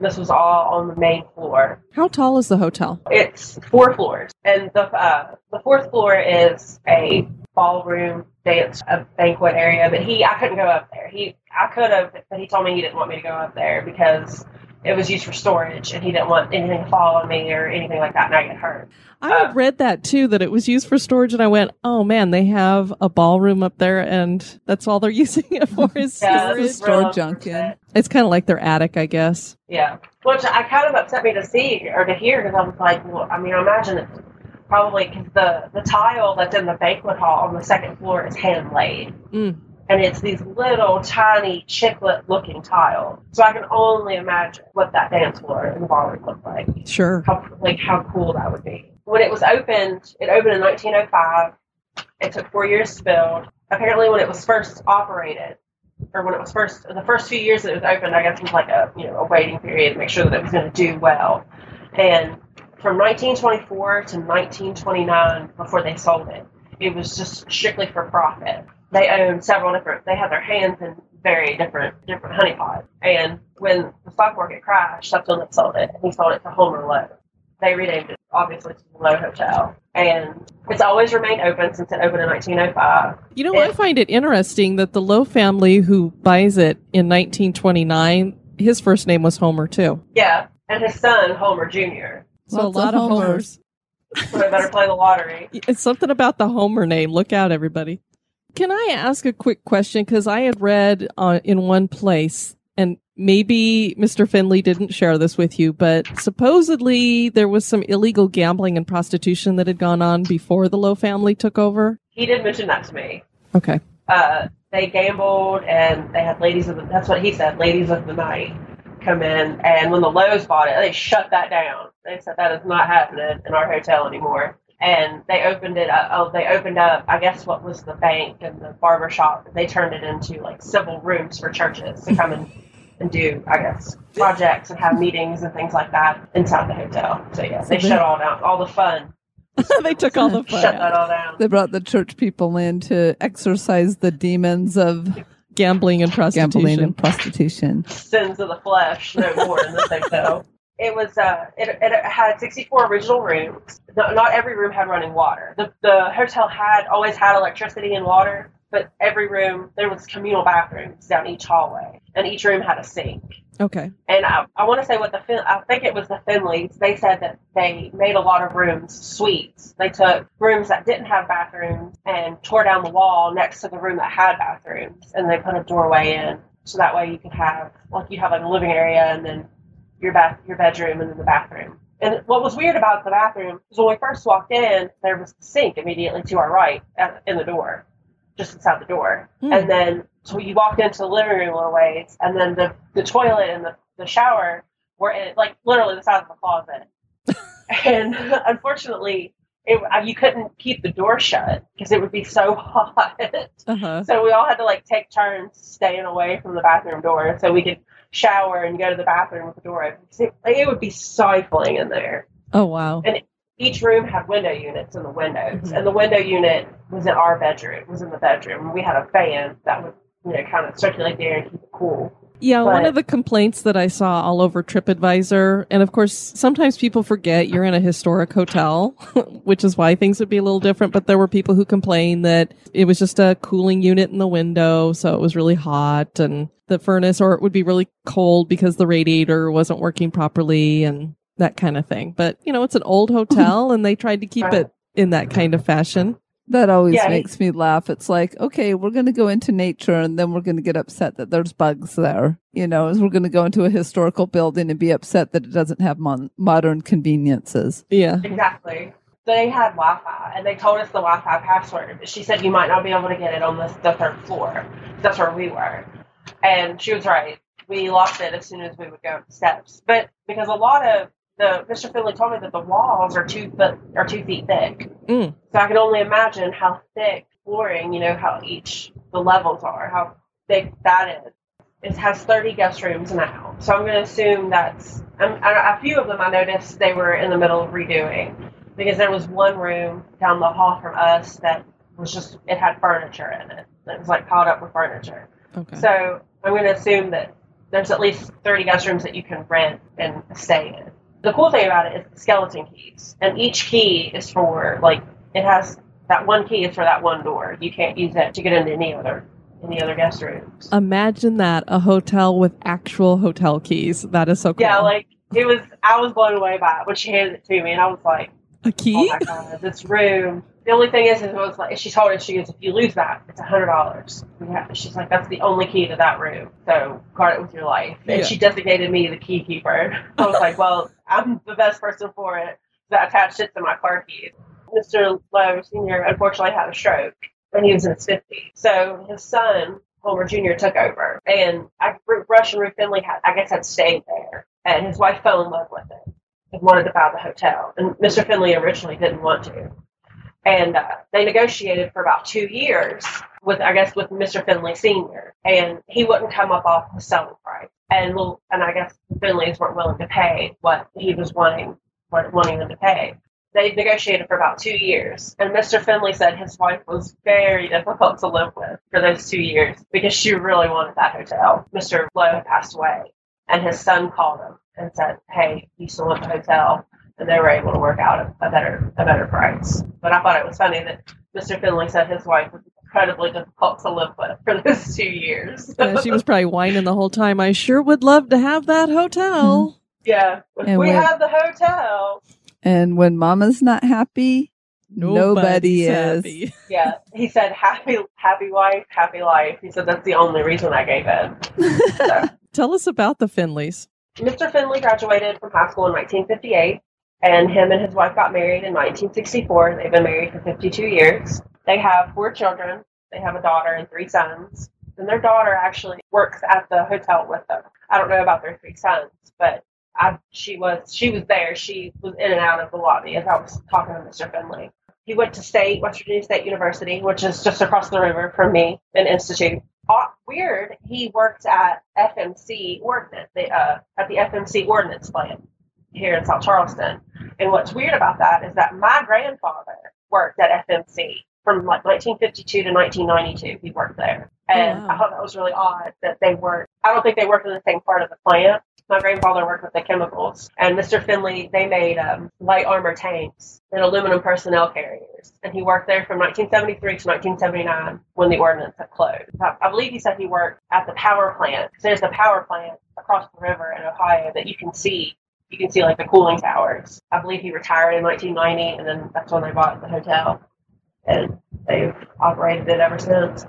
This was all on the main floor. How tall is the hotel? It's four floors, and the uh, the fourth floor is a ballroom, dance, a banquet area. But he, I couldn't go up there. He, I could have, but he told me he didn't want me to go up there because it was used for storage, and he didn't want anything to fall on me or anything like that, and I get hurt. I had read that too, that it was used for storage, and I went, "Oh man, they have a ballroom up there, and that's all they're using it for is Yeah, storage." Store junk in. It's kind of like their attic, I guess. Yeah, which I kind of upset me to see or to hear because I was like, well, I mean, I imagine it's probably because the the tile that's in the banquet hall on the second floor is hand laid, Mm. And it's these little tiny chiclet looking tiles. So I can only imagine what that dance floor in the ballroom looked like. Sure. How like how cool that would be. When it was opened, it opened in 1905. It took four years to build. Apparently, when it was first operated, or when it was first the first few years that it was opened, I guess it was like a you know a waiting period to make sure that it was going to do well. And from 1924 to 1929, before they sold it, it was just strictly for profit. They owned several different. They had their hands in very different different honeypots. And when the stock market crashed, Sutton sold it. and He sold it to Homer Lowe. They renamed it obviously to the Lowe Hotel, and it's always remained open since it opened in 1905. You know, I find it interesting that the Lowe family who buys it in 1929, his first name was Homer too. Yeah, and his son Homer Jr. So a Lots of lot of Homers. Homers. So they better play the lottery. It's something about the Homer name. Look out, everybody. Can I ask a quick question? Because I had read uh, in one place, and maybe Mr. Finley didn't share this with you, but supposedly there was some illegal gambling and prostitution that had gone on before the Lowe family took over. He did mention that to me. Okay. uh, they gambled and they had ladies of the that's what he said ladies of the night come in and when the Lowe's bought it they shut that down they said that is not happening in our hotel anymore and they opened it up oh they opened up I guess what was the bank and the barber shop they turned it into like civil rooms for churches to come and and do I guess projects and have meetings and things like that inside the hotel so yeah they shut all down all the fun they took all the fun. shut out. that all down They brought the church people in to exorcise the demons of Gambling and prostitution. gambling and prostitution. sins of the flesh no more in this hotel. It was uh, it, it had 64 original rooms. Not, not every room had running water. The the hotel had always had electricity and water, but every room there was communal bathrooms down each hallway, and each room had a sink. Okay. And I, I want to say what the Fin- I think it was the Finleys. They said that they made a lot of rooms suites. They took rooms that didn't have bathrooms and tore down the wall next to the room that had bathrooms, and they put a doorway in, so that way you could have like you have like a living area and then your bath, your bedroom, and then the bathroom. And what was weird about the bathroom is when we first walked in, there was the sink immediately to our right at, in the door, just inside the door. Hmm. And then so you walked into the living room a little ways, and then the, the toilet and the, the shower were in like literally the size of a closet. and unfortunately, it, uh, you couldn't keep the door shut because it would be so hot. Uh-huh. so we all had to like take turns staying away from the bathroom door so we could shower and go to the bathroom with the door open. It, like, it would be stifling in there. Oh wow. And each room had window units in the windows, mm-hmm. and the window unit was in our bedroom. It was in the bedroom. We had a fan that would you know kind of circulate the air and keep it cool. Yeah, one of the complaints that I saw all over TripAdvisor, and of course, sometimes people forget you're in a historic hotel, which is why things would be a little different. But there were people who complained that it was just a cooling unit in the window, so it was really hot, and the furnace, or it would be really cold because the radiator wasn't working properly, and that kind of thing. But you know, it's an old hotel, and they tried to keep it in that kind of fashion. That always Yeah, makes me laugh. It's like, okay, we're going to go into nature and then we're going to get upset that there's bugs there. You know, as we're going to go into a historical building and be upset that it doesn't have mon- modern conveniences. Yeah. Exactly. They had Wi-Fi, and they told us the Wi-Fi password. She said you might not be able to get it on the, the third floor. That's where we were, and she was right. We lost it as soon as we would go up the steps. But because a lot of the Mr. Finley told me that the walls are two foot are two feet thick, Mm. so I can only imagine how thick flooring. You know how each the levels are, how thick that is. It has 30 guest rooms now, so I'm going to assume that's um, a a few of them. I noticed they were in the middle of redoing because there was one room down the hall from us that was just it had furniture in it. It was like piled up with furniture. Okay. So I'm going to assume that there's at least 30 guest rooms that you can rent and stay in. The cool thing about it is the skeleton keys, and each key is for like it has that one key is for that one door. You can't use it to get into any other any other guest rooms. Imagine that a hotel with actual hotel keys. That is so cool. Yeah, like it was. I was blown away by it when she handed it to me, and I was like, a "Oh key. my god, this room." The only thing is, is it was like she told us she goes, "If you lose that, it's a hundred dollars." She's like, "That's the only key to that room, so guard it with your life." And Yeah. she designated me the key keeper. I was like, "Well, I'm the best person for it." So I attached it to my car keys. Mr. Lowe Senior unfortunately had a stroke when he was in his 50s. So his son, Homer Jr., took over. And I, Rush and Ruth Finley had, I guess, had stayed there. And his wife fell in love with it and wanted to buy the hotel. And Mr. Finley originally didn't want to. And uh, they negotiated for about two years with, I guess, with Mr. Finley Sr. And he wouldn't come up off the selling price. And and I guess the Finleys weren't willing to pay what he was wanting, what, wanting them to pay they negotiated for about two years. And Mr. Finley said his wife was very difficult to live with for those two years because she really wanted that hotel. Mr. Lowe passed away, and his son called him and said, "Hey, you still want the hotel?" And they were able to work out a, a better a better price. But I thought it was funny that Mr. Finley said his wife was incredibly difficult to live with for those two years. Yeah, she was probably whining the whole time. I sure would love to have that hotel. Hmm. yeah, And we when- have the hotel. And when mama's not happy, nobody Nobody's is. happy. Yeah, he said, "Happy, happy wife, happy life." He said that's the only reason I gave in. So, Tell us about the Finleys. Mr. Finley graduated from high school in 1958, and him and his wife got married in 1964. They've been married for 52 years. They have four children. They have a daughter and three sons. And their daughter actually works at the hotel with them. I don't know about their three sons, but I, she was she was there. She was in and out of the lobby as I was talking to Mr. Finley. He went to State West Virginia State University, which is just across the river from me, an institute. Aw- Weird. He worked at FMC Ordnance, uh, at the FMC Ordnance plant here in South Charleston. And what's weird about that is that my grandfather worked at FMC from like 1952 to 1992. He worked there, and Oh, wow. I thought that was really odd that they weren't. I don't think they worked in the same part of the plant, My grandfather worked with the chemicals, and Mr. Finley, they made um, light armor tanks and aluminum personnel carriers. And he worked there from 1973 to 1979 when the ordinance had closed. I, I believe he said he worked at the power plant. There's a power plant across the river in Ohio that you can see. You can see like the cooling towers. I believe he retired in 1990, and then that's when they bought the hotel. And they've operated it ever since.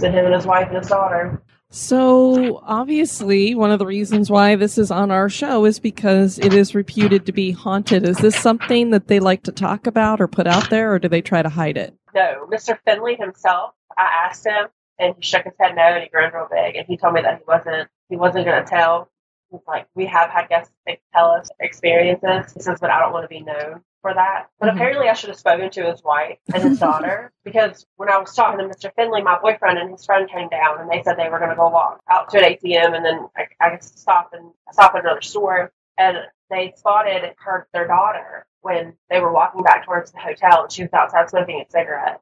To him and his wife and his daughter. So, obviously, one of the reasons why this is on our show is because it is reputed to be haunted. Is this something that they like to talk about or put out there, or do they try to hide it? No, Mr. Finley himself. I asked him, and he shook his head no, and he grinned real big, and he told me that he wasn't he wasn't going to tell. Like, we have had guests tell us experiences. He says, but I don't want to be known for that. But Mhm. apparently, I should have spoken to his wife and his daughter because when I was talking to Mr. Finley, my boyfriend and his friend came down and they said they were going to go walk out to an ATM and then I, I guess stop and stop at another store and they spotted her their daughter when they were walking back towards the hotel and she was outside smoking a cigarette.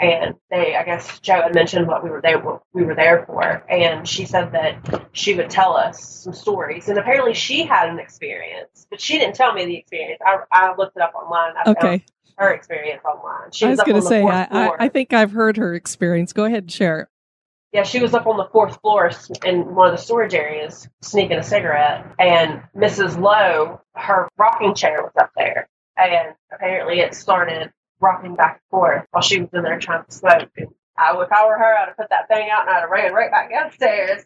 And they, I guess Joe had mentioned what we were there, what we were there for, and she said that she would tell us some stories. And apparently, she had an experience, but she didn't tell me the experience. I, I looked it up online. I found Okay. her experience online. She I was, was going to say, I, I. I think I've heard her experience. Go ahead and share it. Yeah, she was up on the fourth floor in one of the storage areas sneaking a cigarette. And Mrs. Lowe, her rocking chair was up there. And apparently it started rocking back and forth while she was in there trying to smoke. And I, if I were her, I'd have put that thing out and I'd have ran right back downstairs.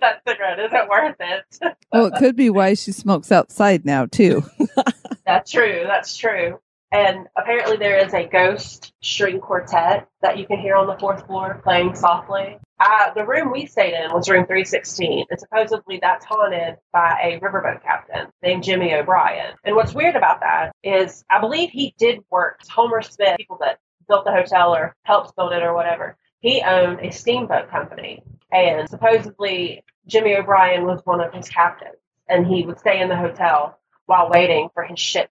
that cigarette isn't worth it. Well, it could be why she smokes outside now too. That's true. That's true. And apparently, there is a ghost string quartet that you can hear on the fourth floor playing softly. Uh, the room we stayed in was room 316, and supposedly that's haunted by a riverboat captain named Jimmy O'Brien. And what's weird about that is, I believe he did work. Homer Smith, people that built the hotel or helped build it or whatever, he owned a steamboat company. And supposedly, Jimmy O'Brien was one of his captains, and he would stay in the hotel while waiting for his ship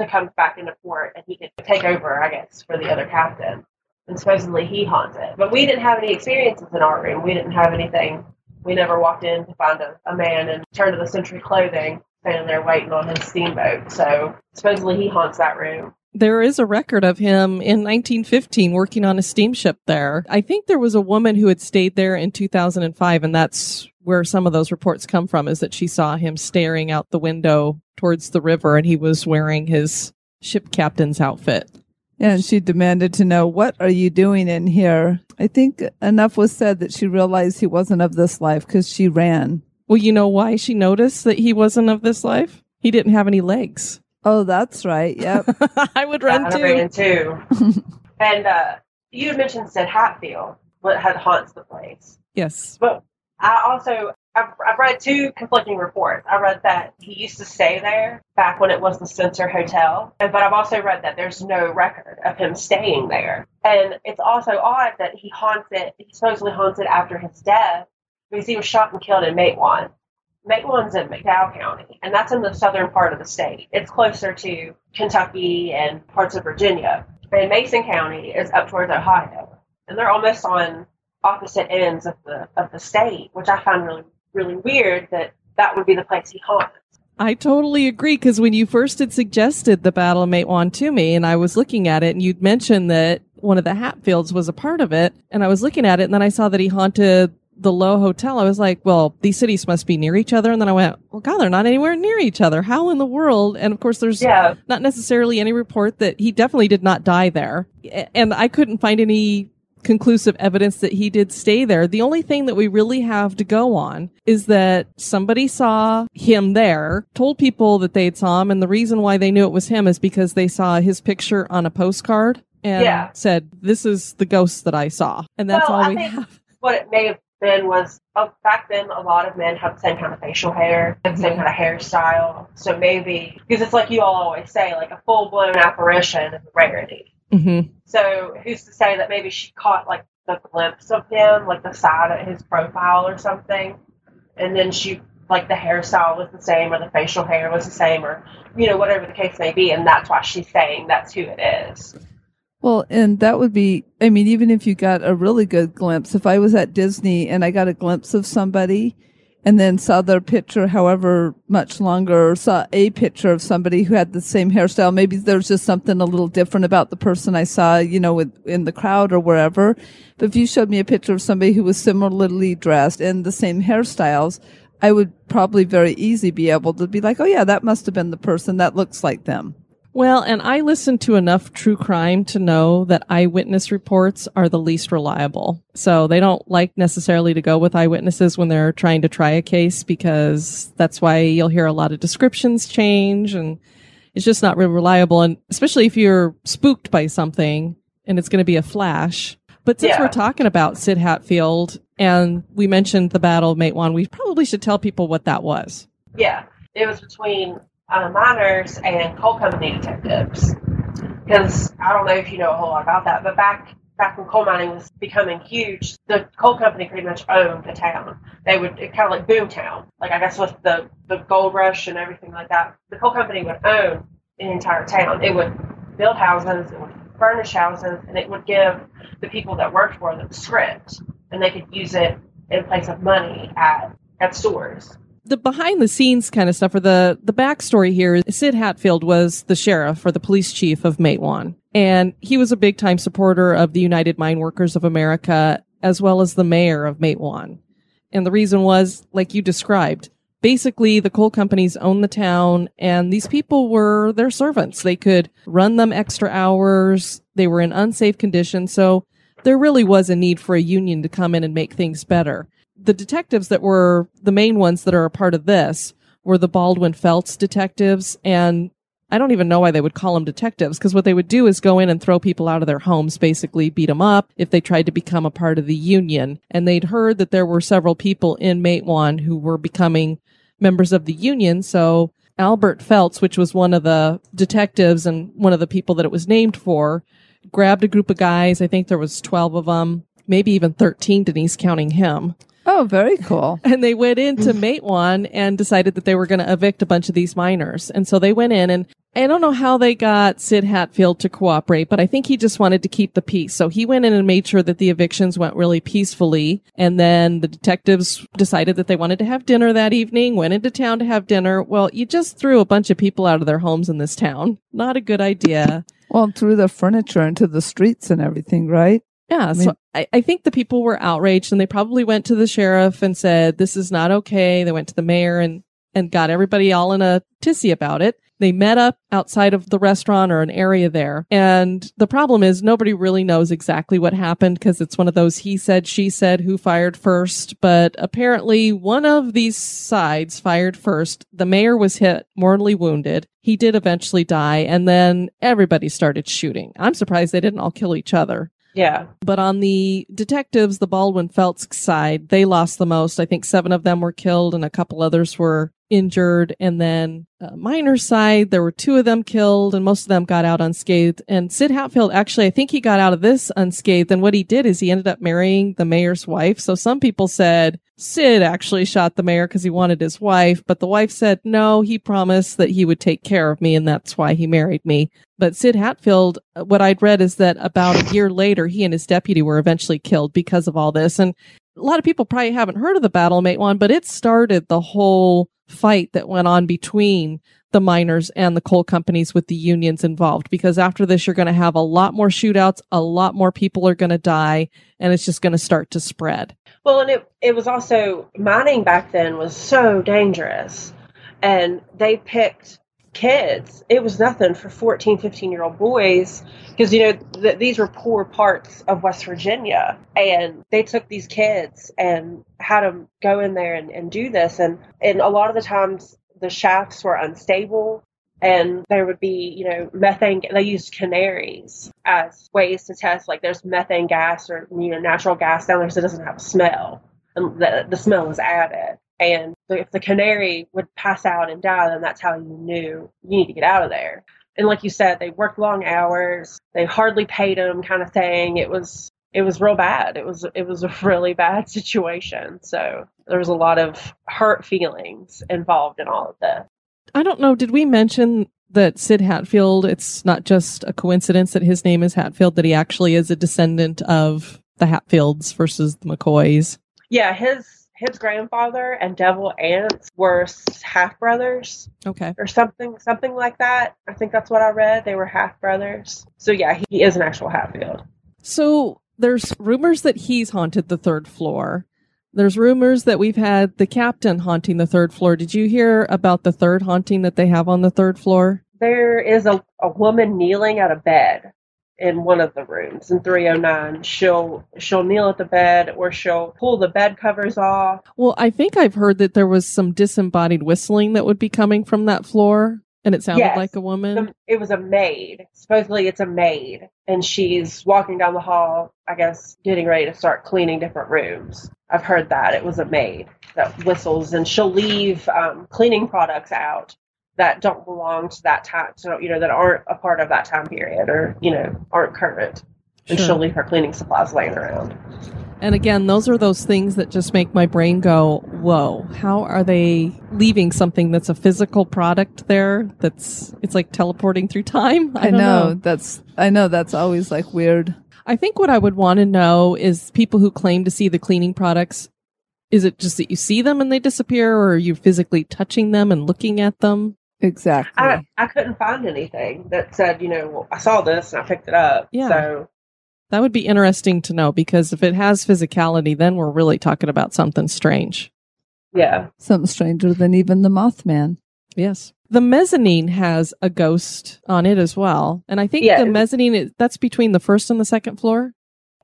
to come back into port and he could take over, I guess, for the other captain. And supposedly he haunts it. But we didn't have any experiences in our room. We didn't have anything. We never walked in to find a, a man in turn of the century clothing standing there waiting on his steamboat. So supposedly he haunts that room. There is a record of him in 1915 working on a steamship there. I think there was a woman who had stayed there in 2005, and that's where some of those reports come from is that she saw him staring out the window towards the river and he was wearing his ship captain's outfit. And she demanded to know, What are you doing in here? I think enough was said that she realized he wasn't of this life because she ran. Well, you know why she noticed that he wasn't of this life? He didn't have any legs. Oh, that's right. Yep. I would run Yeah, I too. ran too. and uh, you had mentioned Sid Hatfield, what had haunts the place. Yes. But I also I've, I've read two conflicting reports. I read that he used to stay there back when it was the Spencer Hotel, but I've also read that there's no record of him staying there. And it's also odd that he haunts it. He supposedly haunts it after his death because he was shot and killed in Matewan. Matewan's in McDowell County, and that's in the southern part of the state. It's closer to Kentucky and parts of Virginia. And Mason County is up towards Ohio, and they're almost on opposite ends of the of the state, which I find really really weird that that would be the place he haunts. I totally agree because when you first had suggested the Battle of Matewan to me, and I was looking at it, and you'd mentioned that one of the Hatfields was a part of it, and I was looking at it, and then I saw that he haunted the Lowe Hotel. I was like, well, these cities must be near each other, and then I went, well, God, they're not anywhere near each other. How in the world? And of course, there's Yeah. not necessarily any report that he definitely did not die there, and I couldn't find any conclusive evidence that he did stay there. The only thing that we really have to go on is that somebody saw him there, told people that they'd saw him, and the reason why they knew it was him is because they saw his picture on a postcard and Yeah. said, "This is the ghost that I saw," and that's well, all we have. what it may have been was oh, back then a lot of men have the same kind of facial hair, and same kind of hairstyle. So maybe because it's like you all always say, like a full blown apparition is a rarity. Hmm So who's to say that maybe she caught like the glimpse of him, like the side of his profile or something, and then she like the hairstyle was the same or the facial hair was the same or you know whatever the case may be, and that's why she's saying that's who it is. Well, and that would be, I mean, even if you got a really good glimpse, if I was at Disney and I got a glimpse of somebody and then saw their picture however much longer saw a picture of somebody who had the same hairstyle. Maybe there's just something a little different about the person i saw you know with, in the crowd or wherever. But if you showed me a picture of somebody who was similarly dressed and the same hairstyles i would probably very easy be able to be like oh yeah that must have been the person. That looks like them Well, and I listen to enough true crime to know that eyewitness reports are the least reliable. So they don't like necessarily to go with eyewitnesses when they're trying to try a case because that's why you'll hear a lot of descriptions change and it's just not real reliable. And especially if you're spooked by something and it's going to be a flash. But since Yeah. we're talking about Sid Hatfield and we mentioned the Battle of Matewan, we probably should tell people what that was. Yeah, it was between uh, miners and coal company detectives. Because I don't know if you know a whole lot about that, but back back when coal mining was becoming huge, the coal company pretty much owned the town. They would it kind of like boomtown, like I guess with the the gold rush and everything like that. The coal company would own an entire town. It would build houses, it would furnish houses, and it would give the people that worked for them script, and they could use it in place of money at at stores. The behind the scenes kind of stuff or the the backstory here is Sid Hatfield was the sheriff or the police chief of Matewan. And he was a big time supporter of the United Mine Workers of America as well as the mayor of Matewan. And the reason was, like you described, basically the coal companies owned the town and these people were their servants. They could run them extra hours. They were in unsafe conditions. So there really was a need for a union to come in and make things better. The detectives that were the main ones that are a part of this were the Baldwin Felts detectives. And I don't even know why they would call them detectives because what they would do is go in and throw people out of their homes, basically beat them up if they tried to become a part of the union. And they'd heard that there were several people in Matewan who were becoming members of the union. So Albert Felts, which was one of the detectives and one of the people that it was named for, grabbed a group of guys. I think there was 12 of them, maybe even 13, Denise counting him. Oh very cool And they went in to Matewan and decided that they were going to evict a bunch of these miners. And so they went in and I don't know how they got Sid Hatfield to cooperate, but I think he just wanted to keep the peace. So he went in and made sure that the evictions went really peacefully. And then the detectives decided that they wanted to have dinner that evening, went into town to have dinner. Well, you just threw a bunch of people out of their homes in this town. Not a good idea. well and threw the furniture into the streets and everything right Yeah, so I, I think the people were outraged and they probably went to the sheriff and said, this is not okay. They went to the mayor and, and got everybody all in a tizzy about it. They met up outside of the restaurant or an area there. And the problem is nobody really knows exactly what happened because it's one of those he said, she said, who fired first. But apparently one of these sides fired first. The mayor was hit, mortally wounded. He did eventually die. And then everybody started shooting. I'm surprised they didn't all kill each other. Yeah. But on the detectives, the Baldwin Felts side, they lost the most. I think seven of them were killed and a couple others were injured. And then uh, miners side, there were two of them killed and most of them got out unscathed. And Sid Hatfield, actually, I think he got out of this unscathed. And what he did is he ended up marrying the mayor's wife. So some people said Sid actually shot the mayor because he wanted his wife, but the wife said, no, he promised that he would take care of me. And that's why he married me. But Sid Hatfield, uh, what I'd read is that about a year later, he and his deputy were eventually killed because of all this. And a lot of people probably haven't heard of the Battle of Matewan, but it started the whole fight that went on between the miners and the coal companies with the unions involved. Because after this, you're going to have a lot more shootouts, a lot more people are going to die, and it's just going to start to spread. Well, and it it was also mining back then was so dangerous, and they picked kids. It was nothing for 14, 15 year old boys because you know th- these were poor parts of West Virginia, and they took these kids and had them go in there and, and do this, and and a lot of the times the shafts were unstable. And there would be, you know, methane. They used canaries as ways to test, like there's methane gas or you know natural gas down there, so it doesn't have a smell and the, the smell was added. And if the canary would pass out and die, then that's how you knew you need to get out of there. And like you said, they worked long hours. They hardly paid them, kind of thing. It was it was real bad. It was it was a really bad situation. So there was a lot of hurt feelings involved in all of this. I don't know. Did we mention that Sid Hatfield, it's not just a coincidence that his name is Hatfield, that he actually is a descendant of the Hatfields versus the McCoys? Yeah, his his grandfather and Devil Anse were half brothers Okay. or something, something like that. I think that's what I read. They were half brothers. So yeah, he, he is an actual Hatfield. So there's rumors that he's haunted the third floor. There's rumors that we've had the captain haunting the third floor. Did you hear about the third haunting that they have on the third floor? There is a, a woman kneeling at a bed in one of the rooms in 309. She'll she'll kneel at the bed or she'll pull the bed covers off. Well, I think I've heard that there was some disembodied whistling that would be coming from that floor, and it sounded Yes. like a woman. The- it was a maid. Supposedly it's a maid and she's walking down the hall, I guess, getting ready to start cleaning different rooms. I've heard that. It was a maid that whistles and she'll leave um, cleaning products out that don't belong to that time, so, you know, that aren't a part of that time period or, you know, aren't current. And Sure. she'll leave her cleaning supplies laying around. And again, those are those things that just make my brain go, whoa, how are they leaving something that's a physical product there? That's, it's like teleporting through time. I, I, don't know, that's I know that's always like weird. I think what I would want to know is people who claim to see the cleaning products. Is it just that you see them and they disappear, or are you physically touching them and looking at them? Exactly. I, I couldn't find anything that said, you know, I saw this and I picked it up. Yeah. So That would be interesting to know because if it has physicality, then we're really talking about something strange. yeah. Something stranger than even the Mothman. Yes. The mezzanine has a ghost on it as well. And I think Yeah. the mezzanine, that's between the first and the second floor.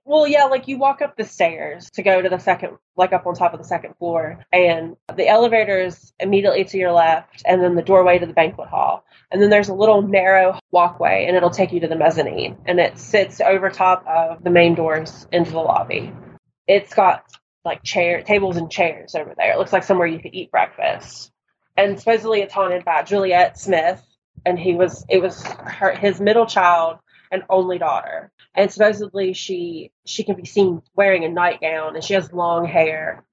Well, yeah, like you walk up the stairs to go to the second, like up on top of the second floor, and the elevator is immediately to your left, and then the doorway to the banquet hall. And then there's a little narrow walkway, and it'll take you to the mezzanine, and it sits over top of the main doors into the lobby. It's got like chair, tables and chairs over there. It looks like somewhere you could eat breakfast. And supposedly it's haunted by Juliet Smith, and he was, it was her, his middle child and only daughter and supposedly she she can be seen wearing a nightgown and she has long hair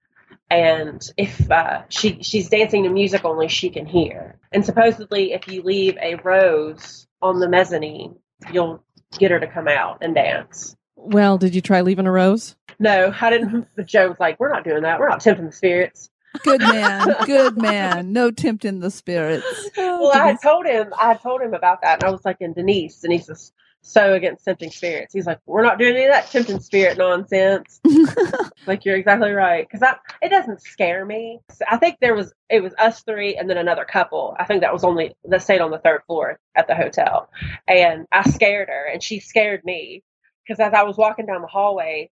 and if uh, she she's dancing to music only she can hear and supposedly if you leave a rose on the mezzanine you'll get her to come out and dance Well, did you try leaving a rose? no i didn't but joe was like we're not doing that we're not tempting the spirits Good man. Good man. No tempting the spirits. well i told him i told him about that and i was like and denise denise is so against tempting spirits. He's like we're not doing any of that tempting spirit nonsense. Like you're exactly right. Because that it doesn't scare me. I think there was it was us three and then another couple. I think that was only that stayed on the third floor at the hotel. And i scared her and she scared me. Because as i was walking down the hallway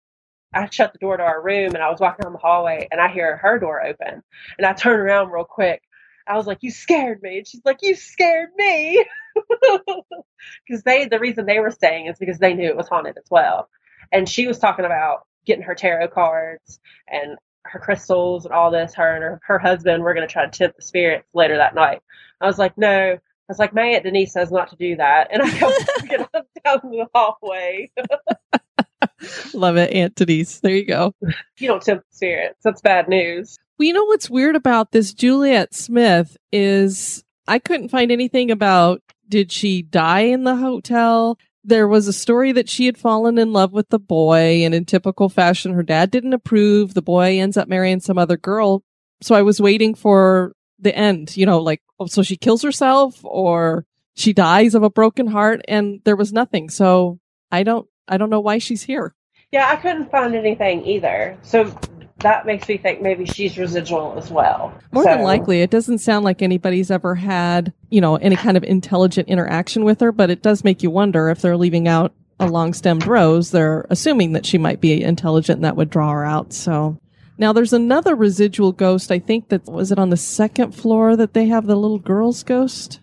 I shut the door to our room and I was walking down the hallway and I hear her door open. And I turn around real quick. I was like, "You scared me," and she's like, "You scared me," because they the reason they were staying is because they knew it was haunted as well. And she was talking about getting her tarot cards and her crystals and all this. Her and her, her husband were going to try to tempt the spirits later that night. I was like, "No." I was like, "My aunt Denise says not to do that," and I go walking up down the hallway. Love it, Aunt Denise. There you go. you don't tempt the spirits. That's bad news. Well, you know what's weird about this Juliet Smith is I couldn't find anything about did she die in the hotel? There was a story that she had fallen in love with the boy, and in typical fashion, her dad didn't approve. The boy ends up marrying some other girl. So I was waiting for the end, you know, like, oh, so she kills herself or she dies of a broken heart, and there was nothing. So I don't, I don't know why she's here. Yeah, I couldn't find anything either. So that makes me think maybe she's residual as well. More So- than likely, it doesn't sound like anybody's ever had, you know, any kind of intelligent interaction with her, but it does make you wonder if they're leaving out a long stemmed rose, they're assuming that she might be intelligent and that would draw her out. So now there's another residual ghost. I think that was it on the second floor that they have the little girl's ghost.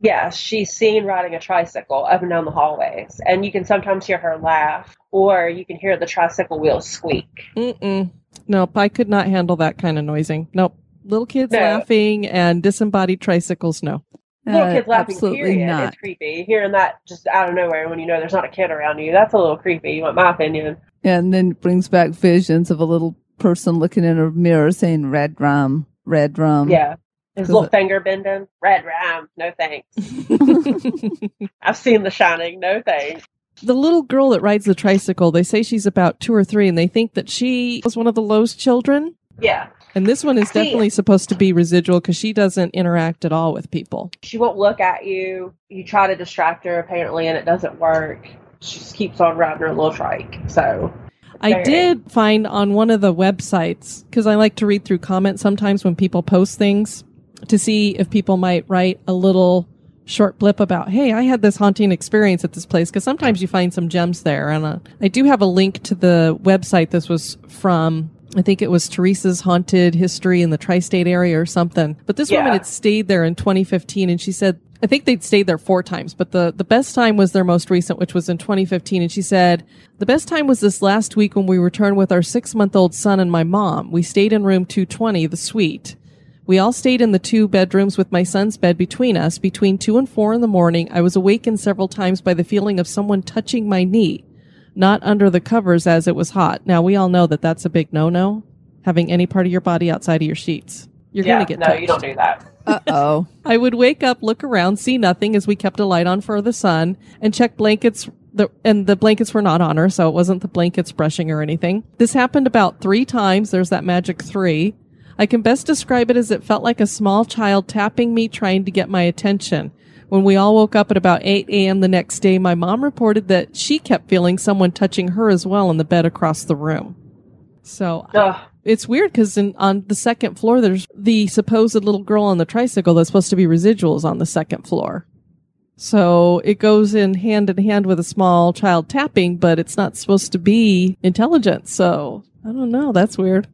Yeah, she's seen riding a tricycle up and down the hallways, and you can sometimes hear her laugh, or you can hear the tricycle wheels squeak. Mm-mm. Nope, I could not handle that kind of noising. Nope. Little kids No. laughing and disembodied tricycles. No. Little Uh, kids laughing, absolutely period. not. It's creepy. Hearing that just out of nowhere when you know there's not a kid around you, that's a little creepy, in my opinion. And then brings back visions of a little person looking in a mirror saying red rum, red rum. Yeah. His Does little it- finger bending. Red rum, No thanks. I've seen The Shining. No thanks. The little girl that rides the tricycle, they say she's about two or three, and they think that she was one of the Lowe's children. Yeah. And this one is definitely supposed to be residual because she doesn't interact at all with people. She won't look at you. You try to distract her apparently, and it doesn't work. She just keeps on riding her little trike. So I did find on one of the websites because I like to read through comments sometimes when people post things to see if people might write a little short blip about, hey, I had this haunting experience at this place because sometimes you find some gems there. And uh, I do have a link to the website this was from. I think it was Teresa's haunted history in the tri-state area or something. But this woman had stayed there in 2015 and she said I think they'd stayed there four times, but the, the best time was their most recent, which was in 2015. And she said, the best time was this last week when we returned with our six month old son and my mom. We stayed in room 220, the suite. We all stayed in the two bedrooms with my son's bed between us. Between two and four in the morning, I was awakened several times by the feeling of someone touching my knee, not under the covers as it was hot. Now we all know that that's a big no-no, having any part of your body outside of your sheets. You're yeah, going to get no, touched. you don't do that. Uh oh. I would wake up, look around, see nothing as we kept a light on for the son and check blankets. The, and the blankets were not on her, so it wasn't the blankets brushing or anything. This happened about three times. There's that magic three. I can best describe it as it felt like a small child tapping me, trying to get my attention. When we all woke up at about 8 a.m. the next day, my mom reported that she kept feeling someone touching her as well in the bed across the room. So it's weird because on the second floor, there's the supposed little girl on the tricycle that's supposed to be residuals on the second floor. So it goes in hand in hand with a small child tapping, but it's not supposed to be intelligent. So I don't know. That's weird.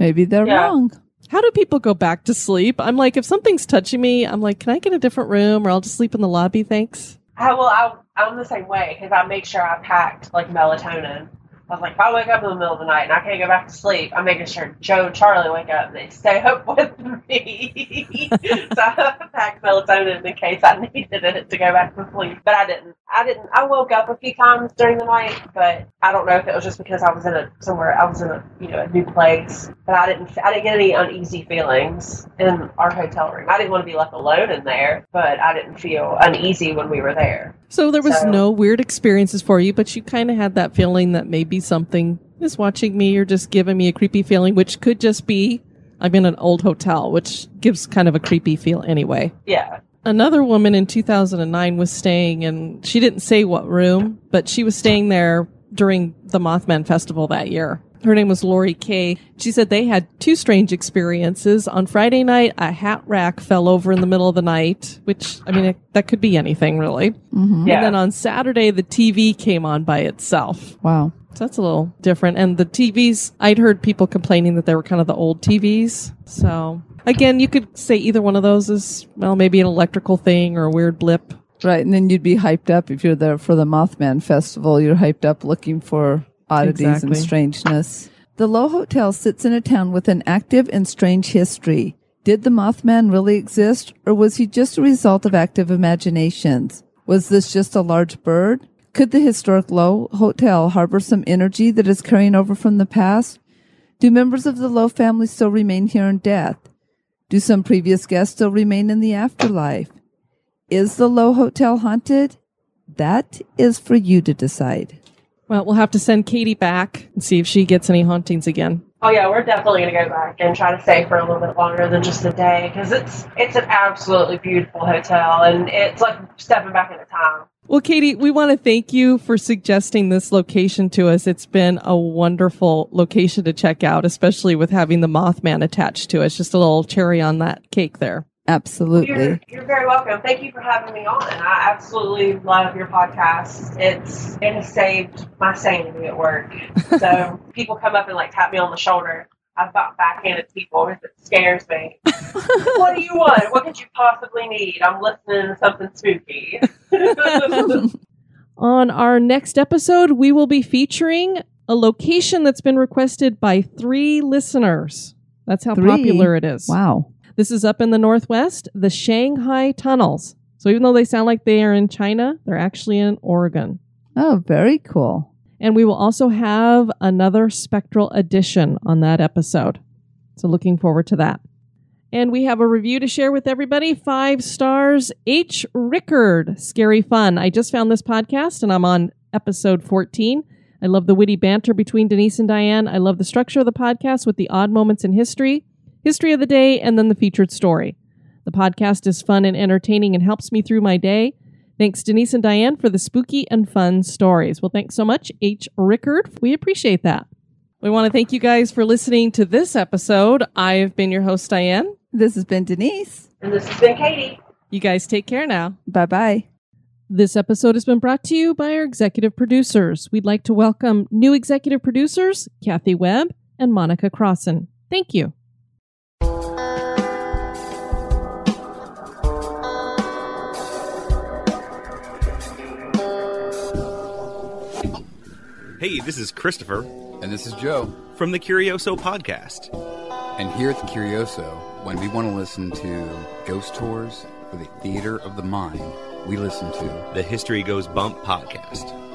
Maybe they're Yeah. wrong. How do people go back to sleep? I'm like, if something's touching me, I'm like, can I get a different room or I'll just sleep in the lobby? Thanks. I, well, I, I'm the same way because I make sure I packed like melatonin. I was like, if I wake up in the middle of the night and I can't go back to sleep, I'm making sure Joe and Charlie wake up and they stay up with me. so I packed melatonin in case I needed it to go back to sleep. But I didn't. I didn't. I woke up a few times during the night, but I don't know if it was just because I was in a somewhere. I was in a you know a new place, but I didn't. I didn't get any uneasy feelings in our hotel room. I didn't want to be left alone in there, but I didn't feel uneasy when we were there. So there was So- no weird experiences for you, but you kind of had that feeling that maybe something is watching me or just giving me a creepy feeling, which could just be I'm in an old hotel, which gives kind of a creepy feel anyway. Yeah. Another woman in 2009 was staying, and she didn't say what room, but she was staying there during the Mothman Festival that year. Her name was Lori Kay. She said they had two strange experiences. On Friday night, a hat rack fell over in the middle of the night, which, I mean, it, that could be anything really. Mm-hmm. Yeah. And then on Saturday, the TV came on by itself. Wow. So that's a little different. And the TVs, I'd heard people complaining that they were kind of the old TVs. So again, you could say either one of those is, well, maybe an electrical thing or a weird blip. Right. And then you'd be hyped up if you're there for the Mothman Festival. You're hyped up looking for oddities and strangeness. The Lowe Hotel sits in a town with an active and strange history. Did the Mothman really exist, or was he just a result of active imaginations? Was this just a large bird? Could the historic Lowe Hotel harbor some energy that is carrying over from the past? Do members of the Lowe family still remain here in death? Do some previous guests still remain in the afterlife? Is the Lowe Hotel haunted? That is for you to decide. Well, we'll have to send Katie back and see if she gets any hauntings again. Oh yeah, we're definitely gonna go back and try to stay for a little bit longer than just a day because it's it's an absolutely beautiful hotel and it's like stepping back into time. Well, Katie, we want to thank you for suggesting this location to us. It's been a wonderful location to check out, especially with having the Mothman attached to it. It's just a little cherry on that cake there. Absolutely. You're, you're very welcome. Thank you for having me on. I absolutely love your podcast. It's it has saved my sanity at work. So people come up and like tap me on the shoulder. I've got backhanded people because it scares me. what do you want? What could you possibly need? I'm listening to something spooky. On our next episode, we will be featuring a location that's been requested by three listeners. That's how Three? popular it is. Wow. This is up in the Northwest, the Shanghai tunnels. So even though they sound like they are in China, they're actually in Oregon. Oh, very cool. And we will also have another spectral edition on that episode. So looking forward to that. And we have a review to share with everybody. Five stars. H. Rickard. Scary fun. I just found this podcast and I'm on episode 14. I love the witty banter between Denise and Diane. I love the structure of the podcast with the odd moments in history. History of the day, and then the featured story. The podcast is fun and entertaining and helps me through my day. Thanks, Denise and Diane, for the spooky and fun stories. Well, thanks so much, H. Rickard. We appreciate that. We want to thank you guys for listening to this episode. I've been your host, Diane. This has been Denise. And this has been Katie. You guys take care now. Bye bye. This episode has been brought to you by our executive producers. We'd like to welcome new executive producers, Kathy Webb and Monica Crossan. Thank you. Hey, this is Christopher And this is Joe. from the Curioso podcast. And here at the Curioso, when we want to listen to ghost tours or the theater of the mind, we listen to The History Goes Bump podcast.